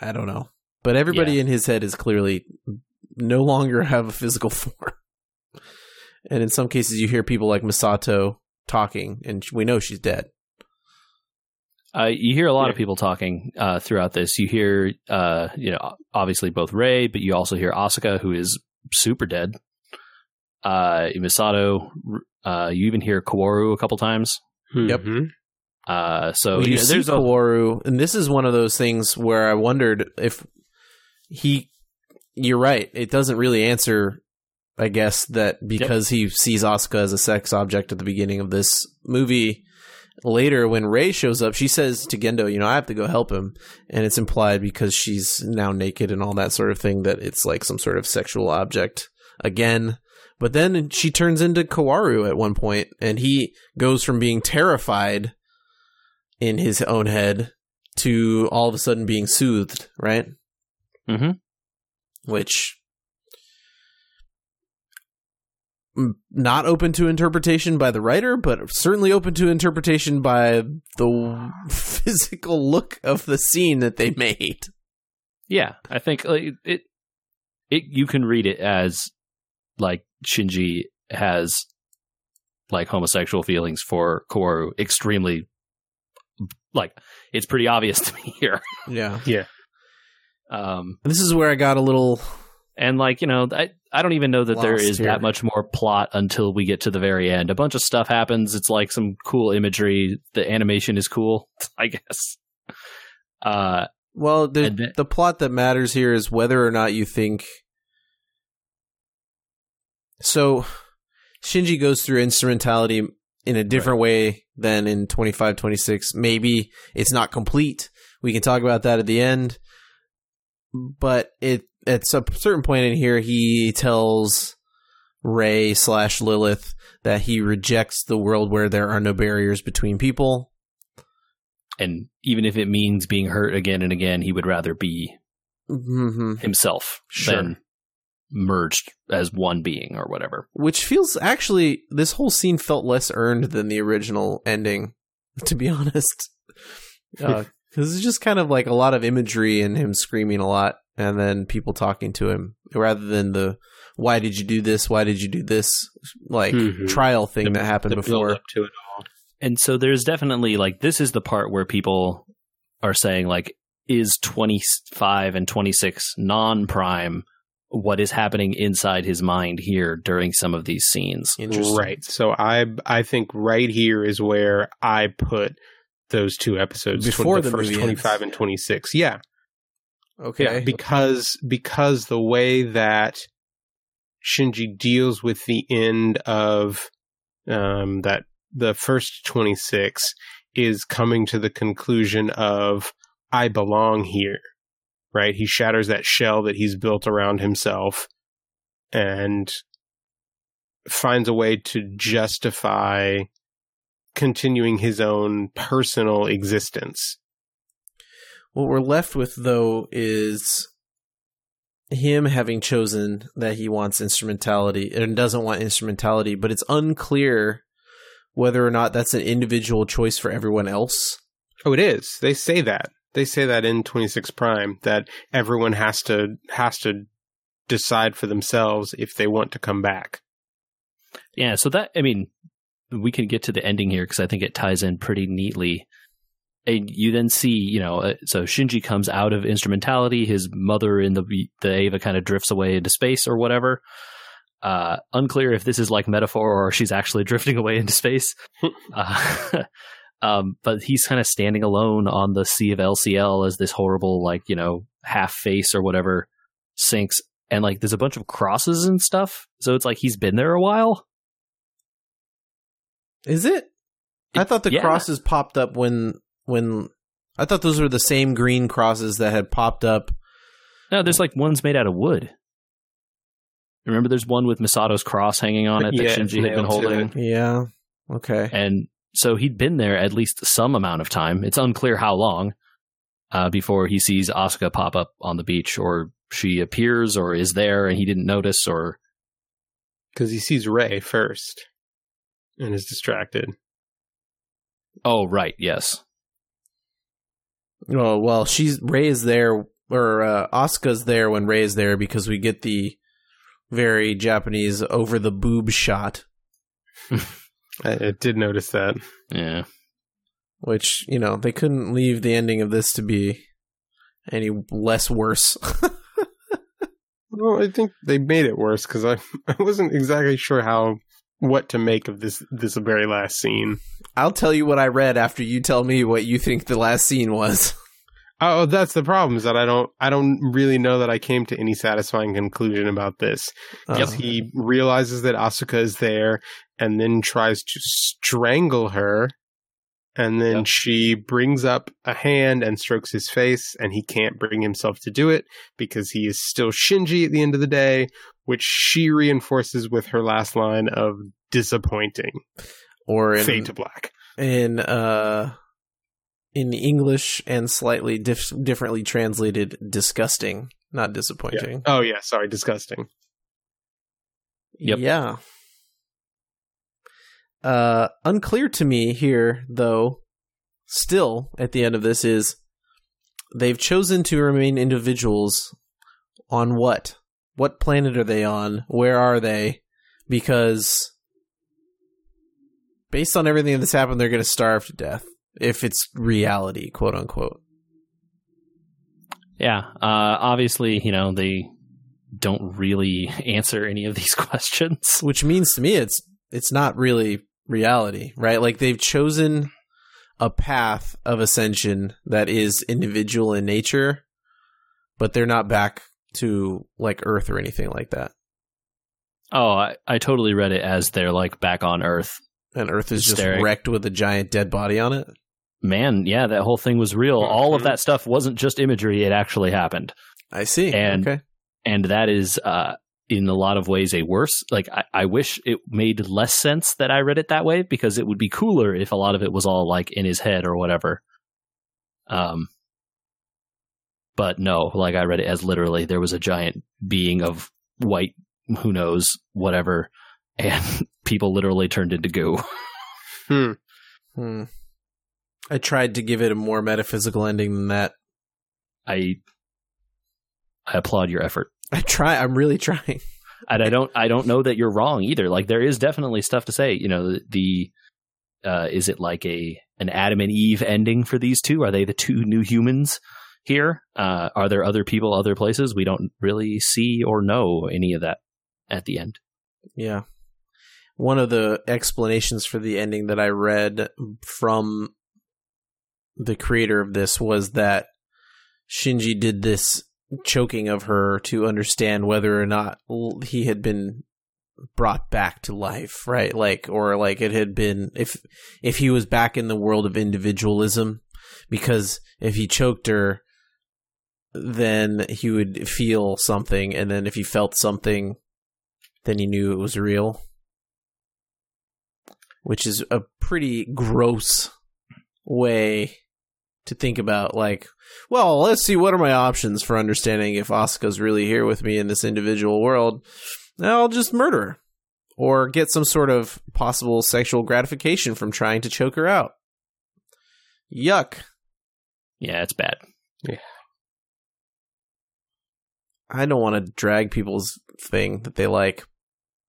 S1: I don't know but everybody
S2: Yeah.
S1: in his head is clearly no longer have a physical form and in some cases you hear people like Misato talking and we know she's dead
S2: Uh, you hear a lot of people talking uh, throughout this. You hear, uh, you know, obviously both Rei, but you also hear Asuka, who is super dead. Uh, Misato. Uh, you even hear Kaworu a couple times.
S1: Yep.
S3: Mhm.
S2: Uh, so
S1: Well, you
S2: yeah,
S1: see
S2: there's
S1: Kaworu, and this is one of those things where I wondered if he. You're right. It doesn't really answer. I guess that because he sees Asuka as a sex object at the beginning of this movie. Later, when Rei shows up, she says to Gendo, "You know, I have to go help him," and it's implied because she's now naked and all that sort of thing that it's like some sort of sexual object again. But then she turns into Kaworu at one point, and he goes from being terrified in his own head to all of a sudden being soothed, right?
S2: Mhm.
S1: Which not open to interpretation by the writer, but certainly open to interpretation by the physical look of the scene that they made.
S2: Yeah, I think it. It you can read it as like Shinji has like homosexual feelings for Kaworu extremely like it's pretty obvious to me here.
S1: Yeah.
S3: Yeah.
S2: Um
S1: This is where I got a little
S2: and like, you know, I I don't even know that there is
S1: here.
S2: that much more plot until we get to the very end. A bunch of stuff happens. It's like some cool imagery. The animation is cool, I guess. Uh
S1: well, the
S2: then-
S1: the plot that matters here is whether or not you think so Shinji goes through instrumentality in a different way than in 25 26. Maybe it's not complete. We can talk about that at the end. But it at a certain point in here he tells Rei slash Lilith that he rejects the world where there are no barriers between people.
S2: and even if it means being hurt again and again, he would rather be
S1: hmm
S2: himself
S1: Sure.
S2: than merged as one being or whatever.
S1: which feels actually this whole scene felt less earned than the original ending to be honest because it's just kind of like a lot of imagery and him screaming a lot and then people talking to him rather than the why did you do this why did you do this like
S3: Mhm.
S1: trial thing
S3: The-
S1: that happened before
S3: to it all.
S2: And so there's definitely like this is the part where people are saying like is 25 and 26 non-prime what is happening inside his mind here during some of these scenes.
S3: Right. So I I think right here is where I put those two episodes
S1: Before
S3: the,
S1: the
S3: first twenty five
S1: ends.
S3: and twenty six. Yeah.
S1: okay
S3: Yeah. Because because the way that Shinji deals with the end of um that the first twenty six is coming to the conclusion of I belong here. Right? He shatters that shell that he's built around himself and finds a way to justify continuing his own personal existence.
S1: What we're left with, though, is him having chosen that he wants instrumentality and doesn't want instrumentality, but it's unclear whether or not that's an individual choice for everyone else.
S3: Oh, it is. They say that. They say that in 26 Prime that everyone has to has to decide for themselves if they want to come back.
S2: Yeah, so that I mean we can get to the ending here because I think it ties in pretty neatly. And you then see, you know, uh, so Shinji comes out of instrumentality. His mother in the the Eva kind of drifts away into space or whatever. Uh, unclear if this is like metaphor or she's actually drifting away into space. uh, um, but he's kind of standing alone on the sea of LCL as this horrible, like you know, half face or whatever sinks, and like there's a bunch of crosses and stuff. So it's like he's been there a while.
S1: Is it? I thought the
S2: yeah.
S1: crosses popped up when when I thought those were the same green crosses that had popped up.
S2: No, there's like ones made out of wood. Remember, there's one with Misato's cross hanging on it that
S3: Yeah,
S2: Shinji had been holding,
S3: it.
S1: Yeah. Okay.
S2: and so he'd been there at least some amount of time. It's unclear how long uh, before he sees Asuka pop up on the beach, or she appears, or is there, and he didn't notice, or
S3: Because he sees Rei first and is distracted.
S2: oh, right, yes,
S1: Well, well, she's Rei is there, or uh, Asuka's there when Rei is there because we get the very Japanese over the boob shot,
S3: I, I did notice that.
S2: yeah.
S1: which you know they couldn't leave the ending of this to be any less worse.
S3: Well, I think they made it worse because I I wasn't exactly sure how what to make of this this very last scene.
S1: I'll tell you what I read after you tell me what you think the last scene was.
S3: Oh, that's the problem is that I don't I don't really know that I came to any satisfying conclusion about this. Because
S1: Uh,
S3: he realizes that Asuka is there and then tries to strangle her. And then
S2: Yep.
S3: she brings up a hand and strokes his face, and he can't bring himself to do it because he is still Shinji at the end of the day, which she reinforces with her last line of disappointing.
S1: or in
S3: Fade to black.
S1: in uh in English and slightly dif- differently translated, disgusting, not disappointing.
S3: Oh, yeah, sorry, disgusting.
S2: Yep.
S1: Yeah. Uh, unclear to me here, though, still at the end of this is they've chosen to remain individuals on what? What planet are they on? Where are they? Because based on everything that's happened, they're going to starve to death if it's reality, quote unquote.
S2: Yeah. Uh, obviously, you know, they don't really answer any of these questions.
S1: Which means to me it's it's not really reality, right? Like they've chosen a path of ascension that is individual in nature, but they're not back to like Earth or anything like that.
S2: Oh, I, I totally read it as they're like back on Earth.
S1: And Earth is just
S2: Staring.
S1: wrecked with a giant dead body on it.
S2: Man, yeah, that whole thing was real. All of that stuff wasn't just imagery, it actually happened.
S1: I see.
S2: And-
S1: okay.
S2: and that is uh, in a lot of ways a worse. Like I, I wish it made less sense that I read it that way because it would be cooler if a lot of it was all like in his head or whatever. Um, but no, like I read it as literally there was a giant being of white, who knows, whatever, and people literally turned into goo.
S3: Hmm.
S1: Hmm. I tried to give it a more metaphysical ending than that.
S2: I I applaud your effort.
S1: I try. I'm really trying.
S2: and I don't I don't know that you're wrong either. Like there is definitely stuff to say. You know, the, uh, is it like a an Adam and Eve ending for these two? Are they the two new humans here? Uh, are there other people, other places? We don't really see or know any of that at the end.
S1: Yeah. One of the explanations for the ending that I read from the creator of this was that Shinji did this choking of her to understand whether or not he had been brought back to life, right? Like or like it had been if if he was back in the world of individualism because if he choked her then he would feel something and then if he felt something then he knew it was real. Which is a pretty gross way to think about like, well, let's see what are my options for understanding if Asuka's really here with me in this individual world. I'll just murder her. Or get some sort of possible sexual gratification from trying to choke her out. Yuck.
S2: Yeah, it's bad. Yeah.
S1: I don't want to drag people's thing that they like,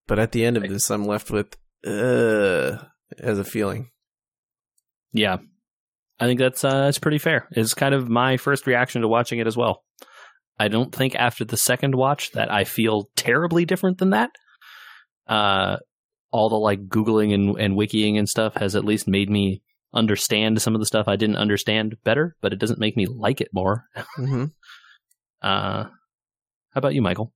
S1: but at the end of this, I'm left with uh as a feeling.
S2: Yeah, I think that's uh, that's pretty fair. It's kind of my first reaction to watching it as well. I don't think after the second watch that I feel terribly different than that. Uh, all the like googling and, and wikiing and stuff has at least made me understand some of the stuff I didn't understand better, but it doesn't make me like it more.
S1: hmm
S2: Uh, how about you, Michael?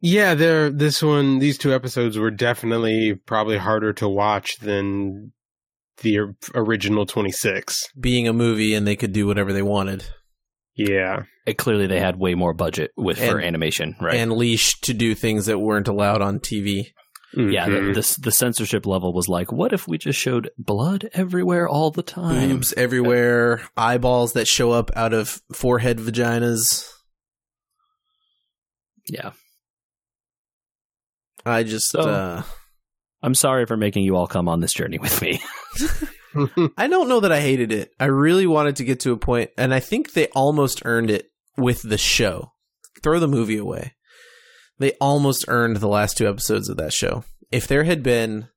S3: Yeah, there. This one, these two episodes were definitely probably harder to watch than the original twenty six.
S1: Being a movie and they could do whatever they wanted.
S3: Yeah,
S2: It, clearly, they had way more budget with for animation, right?
S1: And leash to do things that weren't allowed on TV.
S2: yeah, the,
S3: Mhm.
S2: the the censorship level was like, what if we just showed blood everywhere all the time?
S1: Boobs everywhere, eyeballs that show up out of forehead vaginas.
S2: Yeah.
S1: I just
S2: So-
S1: uh
S2: I'm sorry for making you all come on this journey with me.
S1: I don't know that I hated it. I really wanted to get to a point and I think they almost earned it with the show. Throw the movie away. They almost earned the last two episodes of that show. If there had been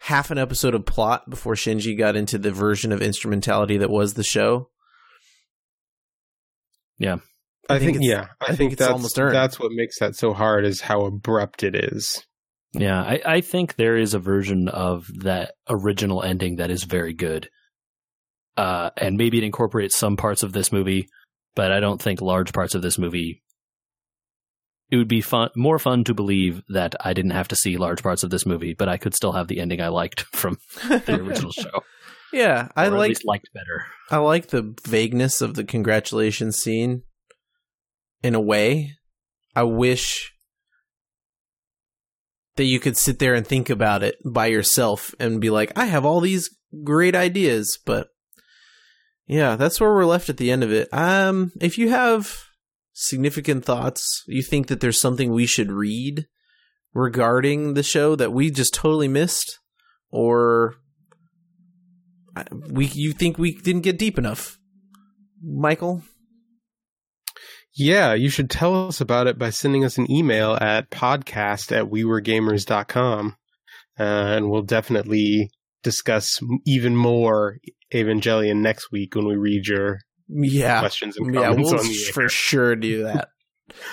S1: half an episode of plot before Shinji got into the version of instrumentality that was the show, Yeah.
S3: I,
S1: think
S3: think, yeah, I,
S1: I think
S3: think, that's
S1: almost earned.
S3: that's what makes that so hard is how abrupt it is.
S2: Yeah, I, I think there is a version of that original ending that is very good. Uh, and maybe it incorporates some parts of this movie, but I don't think large parts of this movie. It would be fun, more fun to believe that I didn't have to see large parts of this movie, but I could still have the ending I liked from the original show.
S1: yeah, I like
S2: least liked better.
S1: I like the vagueness of the congratulations scene in a way. I wish that you could sit there and think about it by yourself and be like, I have all these great ideas, but yeah, that's where we're left at the end of it. Um, if you have significant thoughts, you think that there's something we should read regarding the show that we just totally missed, or we you think we didn't get deep enough, Michael?
S3: Yeah, you should tell us about it by sending us an email at podcast at weweregamers.com. Uh, and we'll definitely discuss even more Evangelion next week when we read your
S1: Yeah,
S3: questions and
S1: yeah,
S3: comments
S1: we'll
S3: on the
S1: sh-
S3: air.
S1: for sure do that.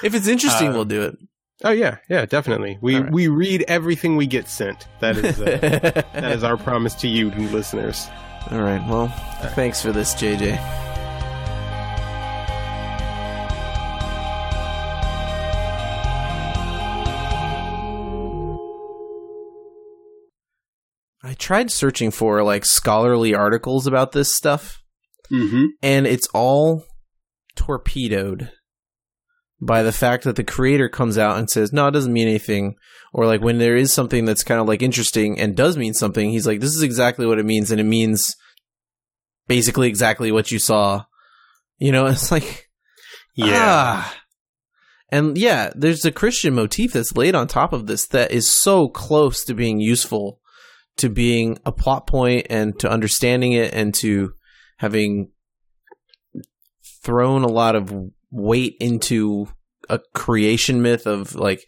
S1: If it's interesting,
S3: Uh,
S1: we'll do it.
S3: Oh yeah, yeah, definitely. We
S1: All right.
S3: we read everything we get sent. That is uh, that is our promise to you, listeners.
S1: All right. Well, thanks for this, JJ. I tried searching for like scholarly articles about this stuff,
S3: Mm-hmm.
S1: and it's all torpedoed by the fact that the creator comes out and says, "No, it doesn't mean anything." Or like when there is something that's kind of like interesting and does mean something, he's like, "This is exactly what it means," and it means basically exactly what you saw. You know, it's like
S3: Yeah.
S1: ah. And yeah, there's a Christian motif that's laid on top of this that is so close to being useful, to being a plot point and to understanding it and to having thrown a lot of weight into a creation myth of like,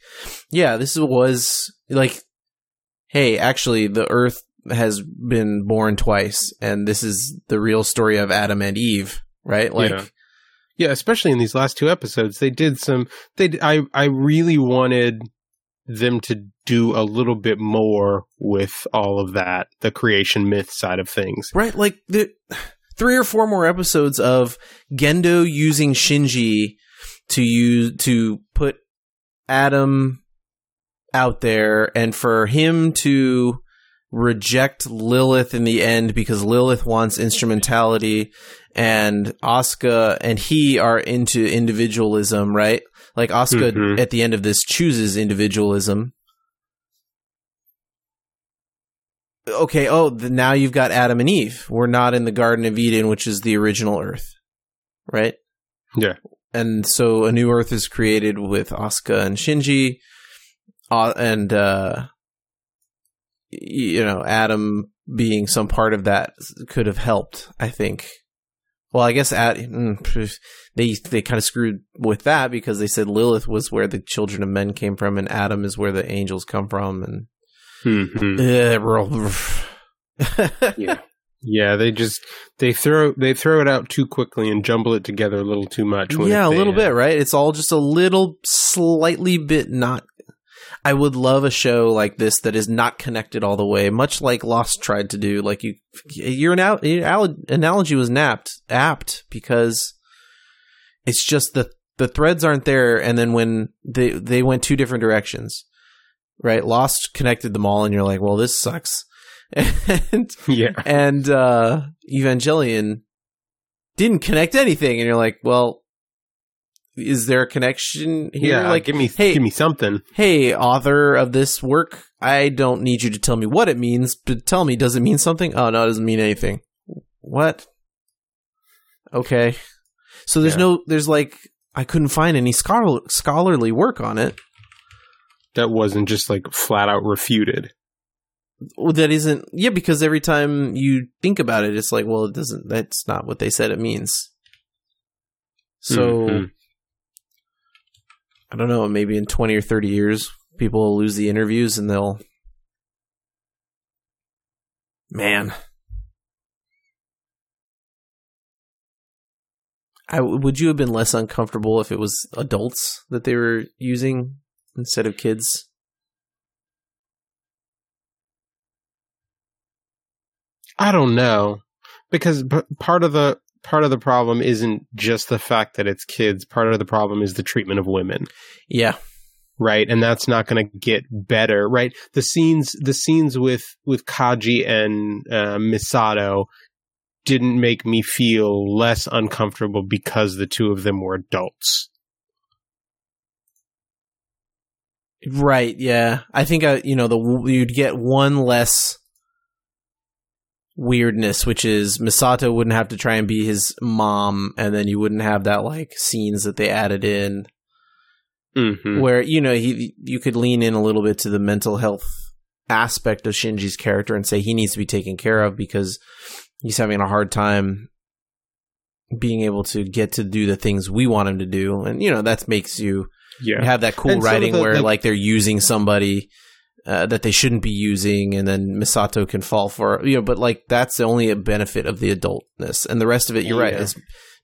S1: yeah, this was like, hey, actually, the earth has been born twice, and this is the real story of Adam and Eve, right? Like,
S3: Yeah. Yeah, especially in these last two episodes, they did some. They I I really wanted them to do a little bit more with all of that, the creation myth side of things.
S1: right? Like the three or four more episodes of Gendo using Shinji to use to put Adam out there, and for him to reject Lilith in the end because Lilith wants instrumentality, and Asuka and he are into individualism, right? Like Asuka
S3: Mhm.
S1: at the end of this chooses individualism. Okay, oh, th- now you've got Adam and Eve. We're not in the Garden of Eden, which is the original Earth, right?
S3: Yeah.
S1: And so a new Earth is created with Asuka and Shinji, uh, and uh, you know Adam being some part of that could have helped. I think. Well, I guess at, mm, they they kind of screwed with that because they said Lilith was where the children of men came from, and Adam is where the angels come from, and
S3: Mm-hmm.
S1: uh,
S3: Yeah. Yeah, they just they throw they throw it out too quickly and jumble it together a little too much. when
S1: yeah, a little bit, right? It's all just a little, slightly bit not. I would love a show like this that is not connected all the way, much like Lost tried to do. Like you, your, anal- your analogy was napped, apt because it's just the the threads aren't there, and then when they they went two different directions, right? Lost connected them all, and you're like, well, this sucks, and
S3: Yeah.
S1: and uh Evangelion didn't connect anything, and you're like, well, is there a connection here?
S3: Yeah,
S1: like,
S3: give me
S1: hey-
S3: give me something.
S1: hey, author of this work, I don't need you to tell me what it means, but tell me, does it mean something? Oh no, it doesn't mean anything. What? Okay, so there's
S3: Yeah.
S1: no, there's like, I couldn't find any scholar- scholarly work on it.
S3: That wasn't just like flat out refuted.
S1: Well, that isn't yeah because every time you think about it it's like well it doesn't that's not what they said it means so
S3: Mhm.
S1: I don't know maybe in 20 or 30 years people will lose the interviews and they'll man. I, would you have been less uncomfortable if it was adults that they were using instead of kids?
S3: I don't know because part of the part of the problem isn't just the fact that it's kids. Part of the problem is the treatment of women,
S1: yeah
S3: right? And that's not going to get better, right? The scenes the scenes with with Kaji and uh, Misato didn't make me feel less uncomfortable because the two of them were adults.
S1: Right. Yeah. I think I, you know, the you'd get one less weirdness, which is Misato wouldn't have to try and be his mom, and then you wouldn't have that like scenes that they added in.
S3: Mm-hmm.
S1: where you know he you could lean in a little bit to the mental health aspect of Shinji's character and say he needs to be taken care of because he's having a hard time being able to get to do the things we want him to do and you know that makes you
S3: Yeah.
S1: have that cool
S3: And some of
S1: writing
S3: the,
S1: where
S3: like-
S1: like they're using somebody uh, that they shouldn't be using and then Misato can fall for you know but like that's the only benefit of the adultness and the rest of it you're right it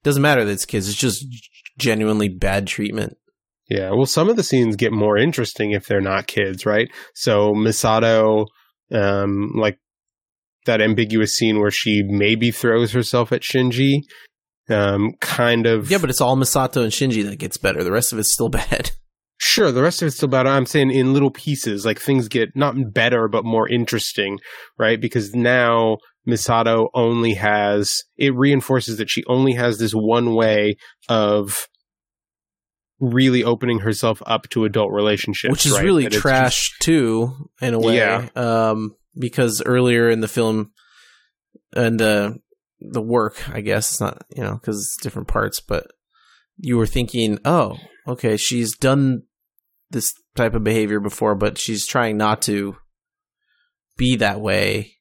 S1: doesn't matter that it's kids it's just genuinely bad treatment
S3: Yeah, well, some of the scenes get more interesting if they're not kids, right? So Misato, um, like that ambiguous scene where she maybe throws herself at Shinji, um, kind of.
S1: Yeah, but it's all Misato and Shinji that gets better. The rest of it's still bad.
S3: Sure, the rest of it's still bad. I'm saying in little pieces, like things get not better but more interesting, right? Because now Misato only has it reinforces that she only has this one way of really opening herself up to adult relationships,
S1: which is
S3: right?
S1: really
S3: That
S1: trash too, in a way.
S3: Yeah.
S1: Um, because earlier in the film and uh, the work, I guess it's not you know because it's different parts, but you were thinking, oh, okay, she's done this type of behavior before, but she's trying not to be that way.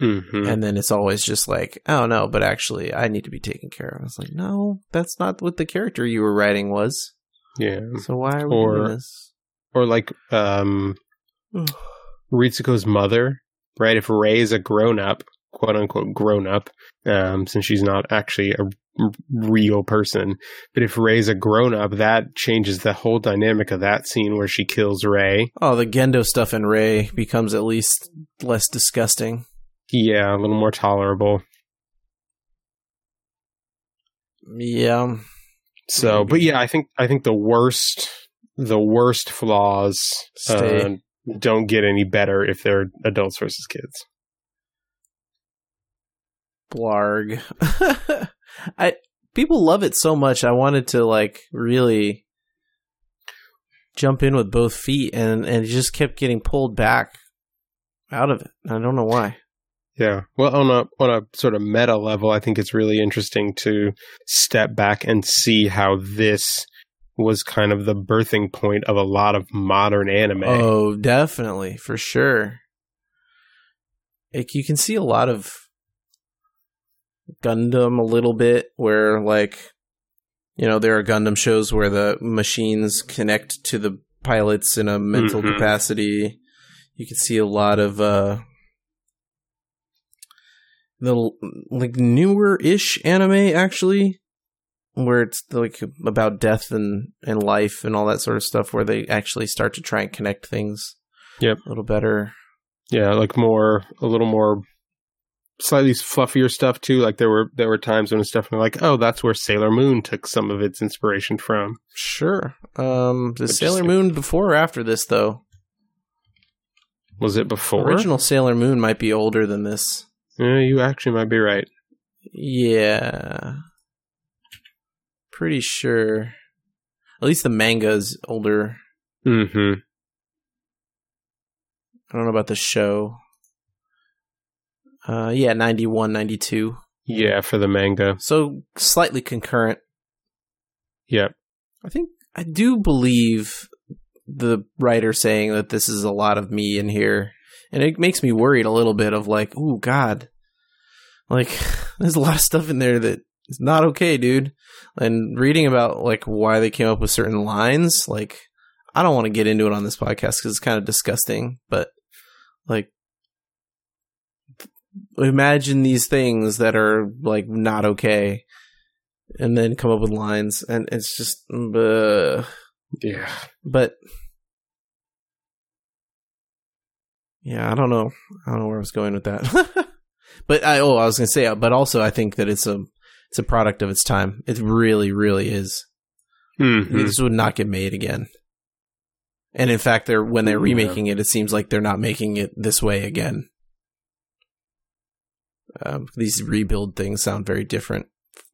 S3: Mhm.
S1: And then it's always just like, oh no, but actually, I need to be taken care of. I was like, no, that's not what the character you were writing was.
S3: Yeah.
S1: So why are we
S3: Or-
S1: doing this?
S3: Or like um Ritsuko's mother, right? If Rei is a grown up, quote unquote grown up, um, since she's not actually a real person, but if Rei's a grown up, that changes the whole dynamic of that scene where she kills Rei.
S1: Oh, the Gendo stuff in Rei becomes at least less disgusting.
S3: Yeah, a little more tolerable.
S1: Yeah.
S3: So, but yeah, I think I think the worst the worst flaws uh, don't get any better if they're adults versus kids.
S1: Blarg. I people love it so much. I wanted to like really jump in with both feet and and it just kept getting pulled back out of it. I don't know why.
S3: Yeah. Well, on a on a sort of meta level, I think it's really interesting to step back and see how this was kind of the birthing point of a lot of modern anime.
S1: Oh, definitely, for sure. Like you can see a lot of Gundam a little bit where like you know there are Gundam shows where the machines connect to the pilots in a mental
S3: Mhm.
S1: capacity. You can see a lot of uh the like newer ish anime actually where it's like about death and and life and all that sort of stuff where they actually start to try and connect things
S3: Yep.
S1: a little better
S3: Yeah, like more a little more slightly fluffier stuff too. Like there were there were times when it's definitely like, oh, that's where Sailor Moon took some of its inspiration from.
S1: sure um the sailor moon before or after this though
S3: Was it before?
S1: original sailor moon might be older than this
S3: Yeah, you actually might be right.
S1: yeah pretty sure at least the manga is older
S3: Mm-hmm.
S1: i don't know about the show uh yeah 91 92
S3: Yeah, for the manga.
S1: so slightly concurrent
S3: Yep.
S1: I think I do believe the writer saying that this is a lot of me in here, and it makes me worried a little bit of like, oh God, like there's a lot of stuff in there that is not okay, dude. And reading about like why they came up with certain lines, like I don't want to get into it on this podcast because it's kind of disgusting, but like imagine these things that are like not okay and then come up with lines and it's just uh,
S3: Yeah.
S1: but yeah i don't know. I don't know where i was going with that. But i oh i was gonna say but also i think that it's a it's a product of its time. It really really is.
S3: Mm-hmm.
S1: this would not get made again. And in fact they're when they're
S3: Yeah.
S1: remaking it it seems like they're not making it this way again um, these rebuild things sound very different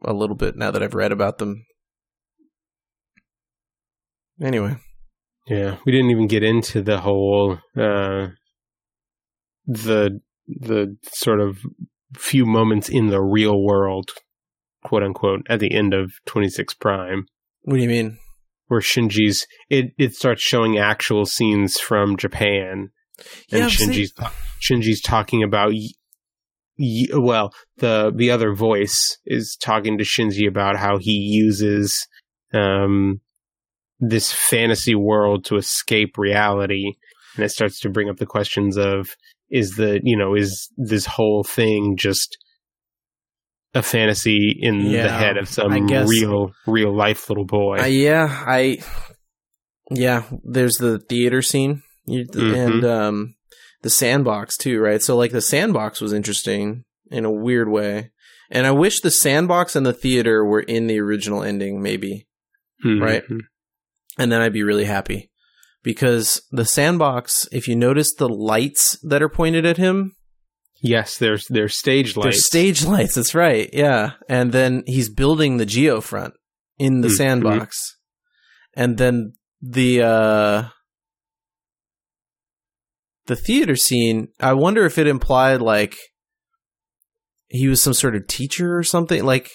S1: a little bit now that i've read about them. Anyway.
S3: Yeah, we didn't even get into the whole uh the the sort of few moments in the real world, quote unquote, at the end of 26 Prime,
S1: what do you mean?
S3: Where Shinji's it it starts showing actual scenes from Japan, and
S1: Yeah,
S3: Shinji's Shinji's talking about. Well, the the other voice is talking to Shinji about how he uses um, this fantasy world to escape reality, and it starts to bring up the questions of is the you know is this whole thing just a fantasy in the head of some
S1: guess-
S3: real real life little boy?
S1: Uh, yeah, I yeah. There's the theater scene and um, the sandbox too, right? So like the sandbox was interesting in a weird way, and I wish the sandbox and the theater were in the original ending, maybe, right.
S3: Mhm.
S1: and then I'd be really happy because the sandbox. If you notice the lights that are pointed at him,
S3: Yes, there's there's stage lights.
S1: stage lights. That's right. Yeah, and then he's building the geofront in the
S3: Mhm.
S1: sandbox, and then the uh the theater scene. I wonder if it implied like he was some sort of teacher or something. Like,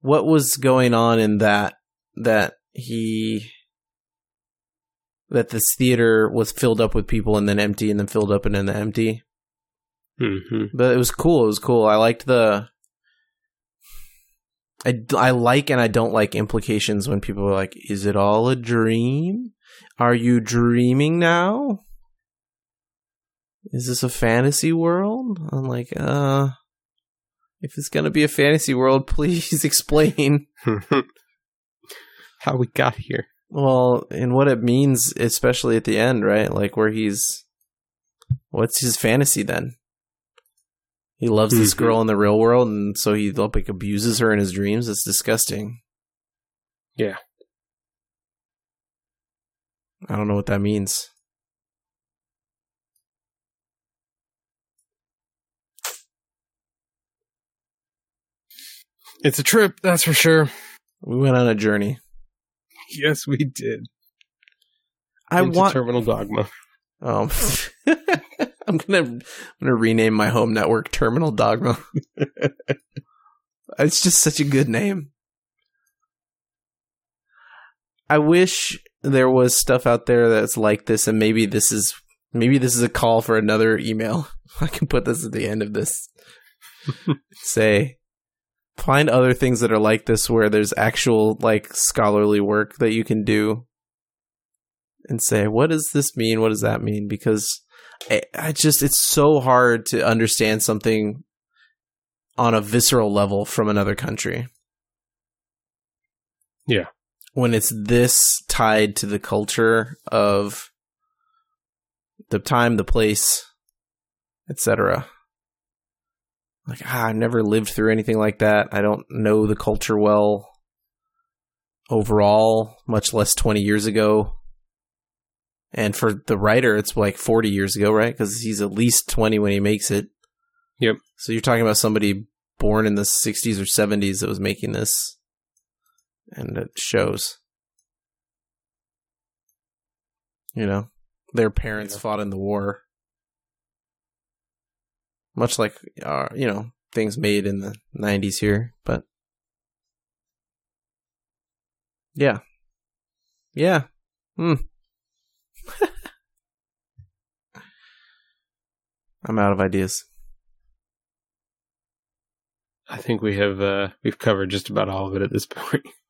S1: what was going on in that that he that this theater was filled up with people and then empty and then filled up and then empty
S3: Mhm.
S1: but it was cool. It was cool. I liked the. I, I like and I don't like implications when people are like, "Is it all a dream? Are you dreaming now? Is this a fantasy world?" I'm like, uh, if it's gonna be a fantasy world, please explain.
S3: How we got here?
S1: Well, and what it means, especially at the end, right? Like where he's, what's his fantasy then? He loves this
S3: Mhm.
S1: girl in the real world, and so he like abuses her in his dreams. It's disgusting.
S3: Yeah.
S1: I don't know what that means.
S3: It's a trip, that's for sure.
S1: We went on a journey.
S3: Yes, we did.
S1: I
S3: Into
S1: want.
S3: terminal dogma.
S1: um, I'm gonna I'm gonna rename my home network Terminal Dogma. it's just such a good name. I wish there was stuff out there that's like this, and maybe this is maybe this is a call for another email. I can put this at the end of this. Say, find other things that are like this, where there's actual like scholarly work that you can do, and say, what does this mean? What does that mean? Because I, I just it's so hard to understand something on a visceral level from another country.
S3: Yeah.
S1: When it's this tied to the culture of the time, the place, etc. Like ah, I've never lived through anything like that. I don't know the culture well overall, much less 20 years ago. And for the writer, it's like 40 years ago, right? Because he's at least 20 when he makes it.
S3: Yep.
S1: So you're talking about somebody born in the 60s or 70s that was making this. And it shows. You know, their parents
S3: Yeah.
S1: fought in the war. Much like, uh, you know, things made in the 90s here, but. Yeah. Yeah. Hmm. I'm out of ideas.
S3: I think we have uh we've covered just about all of it at this point.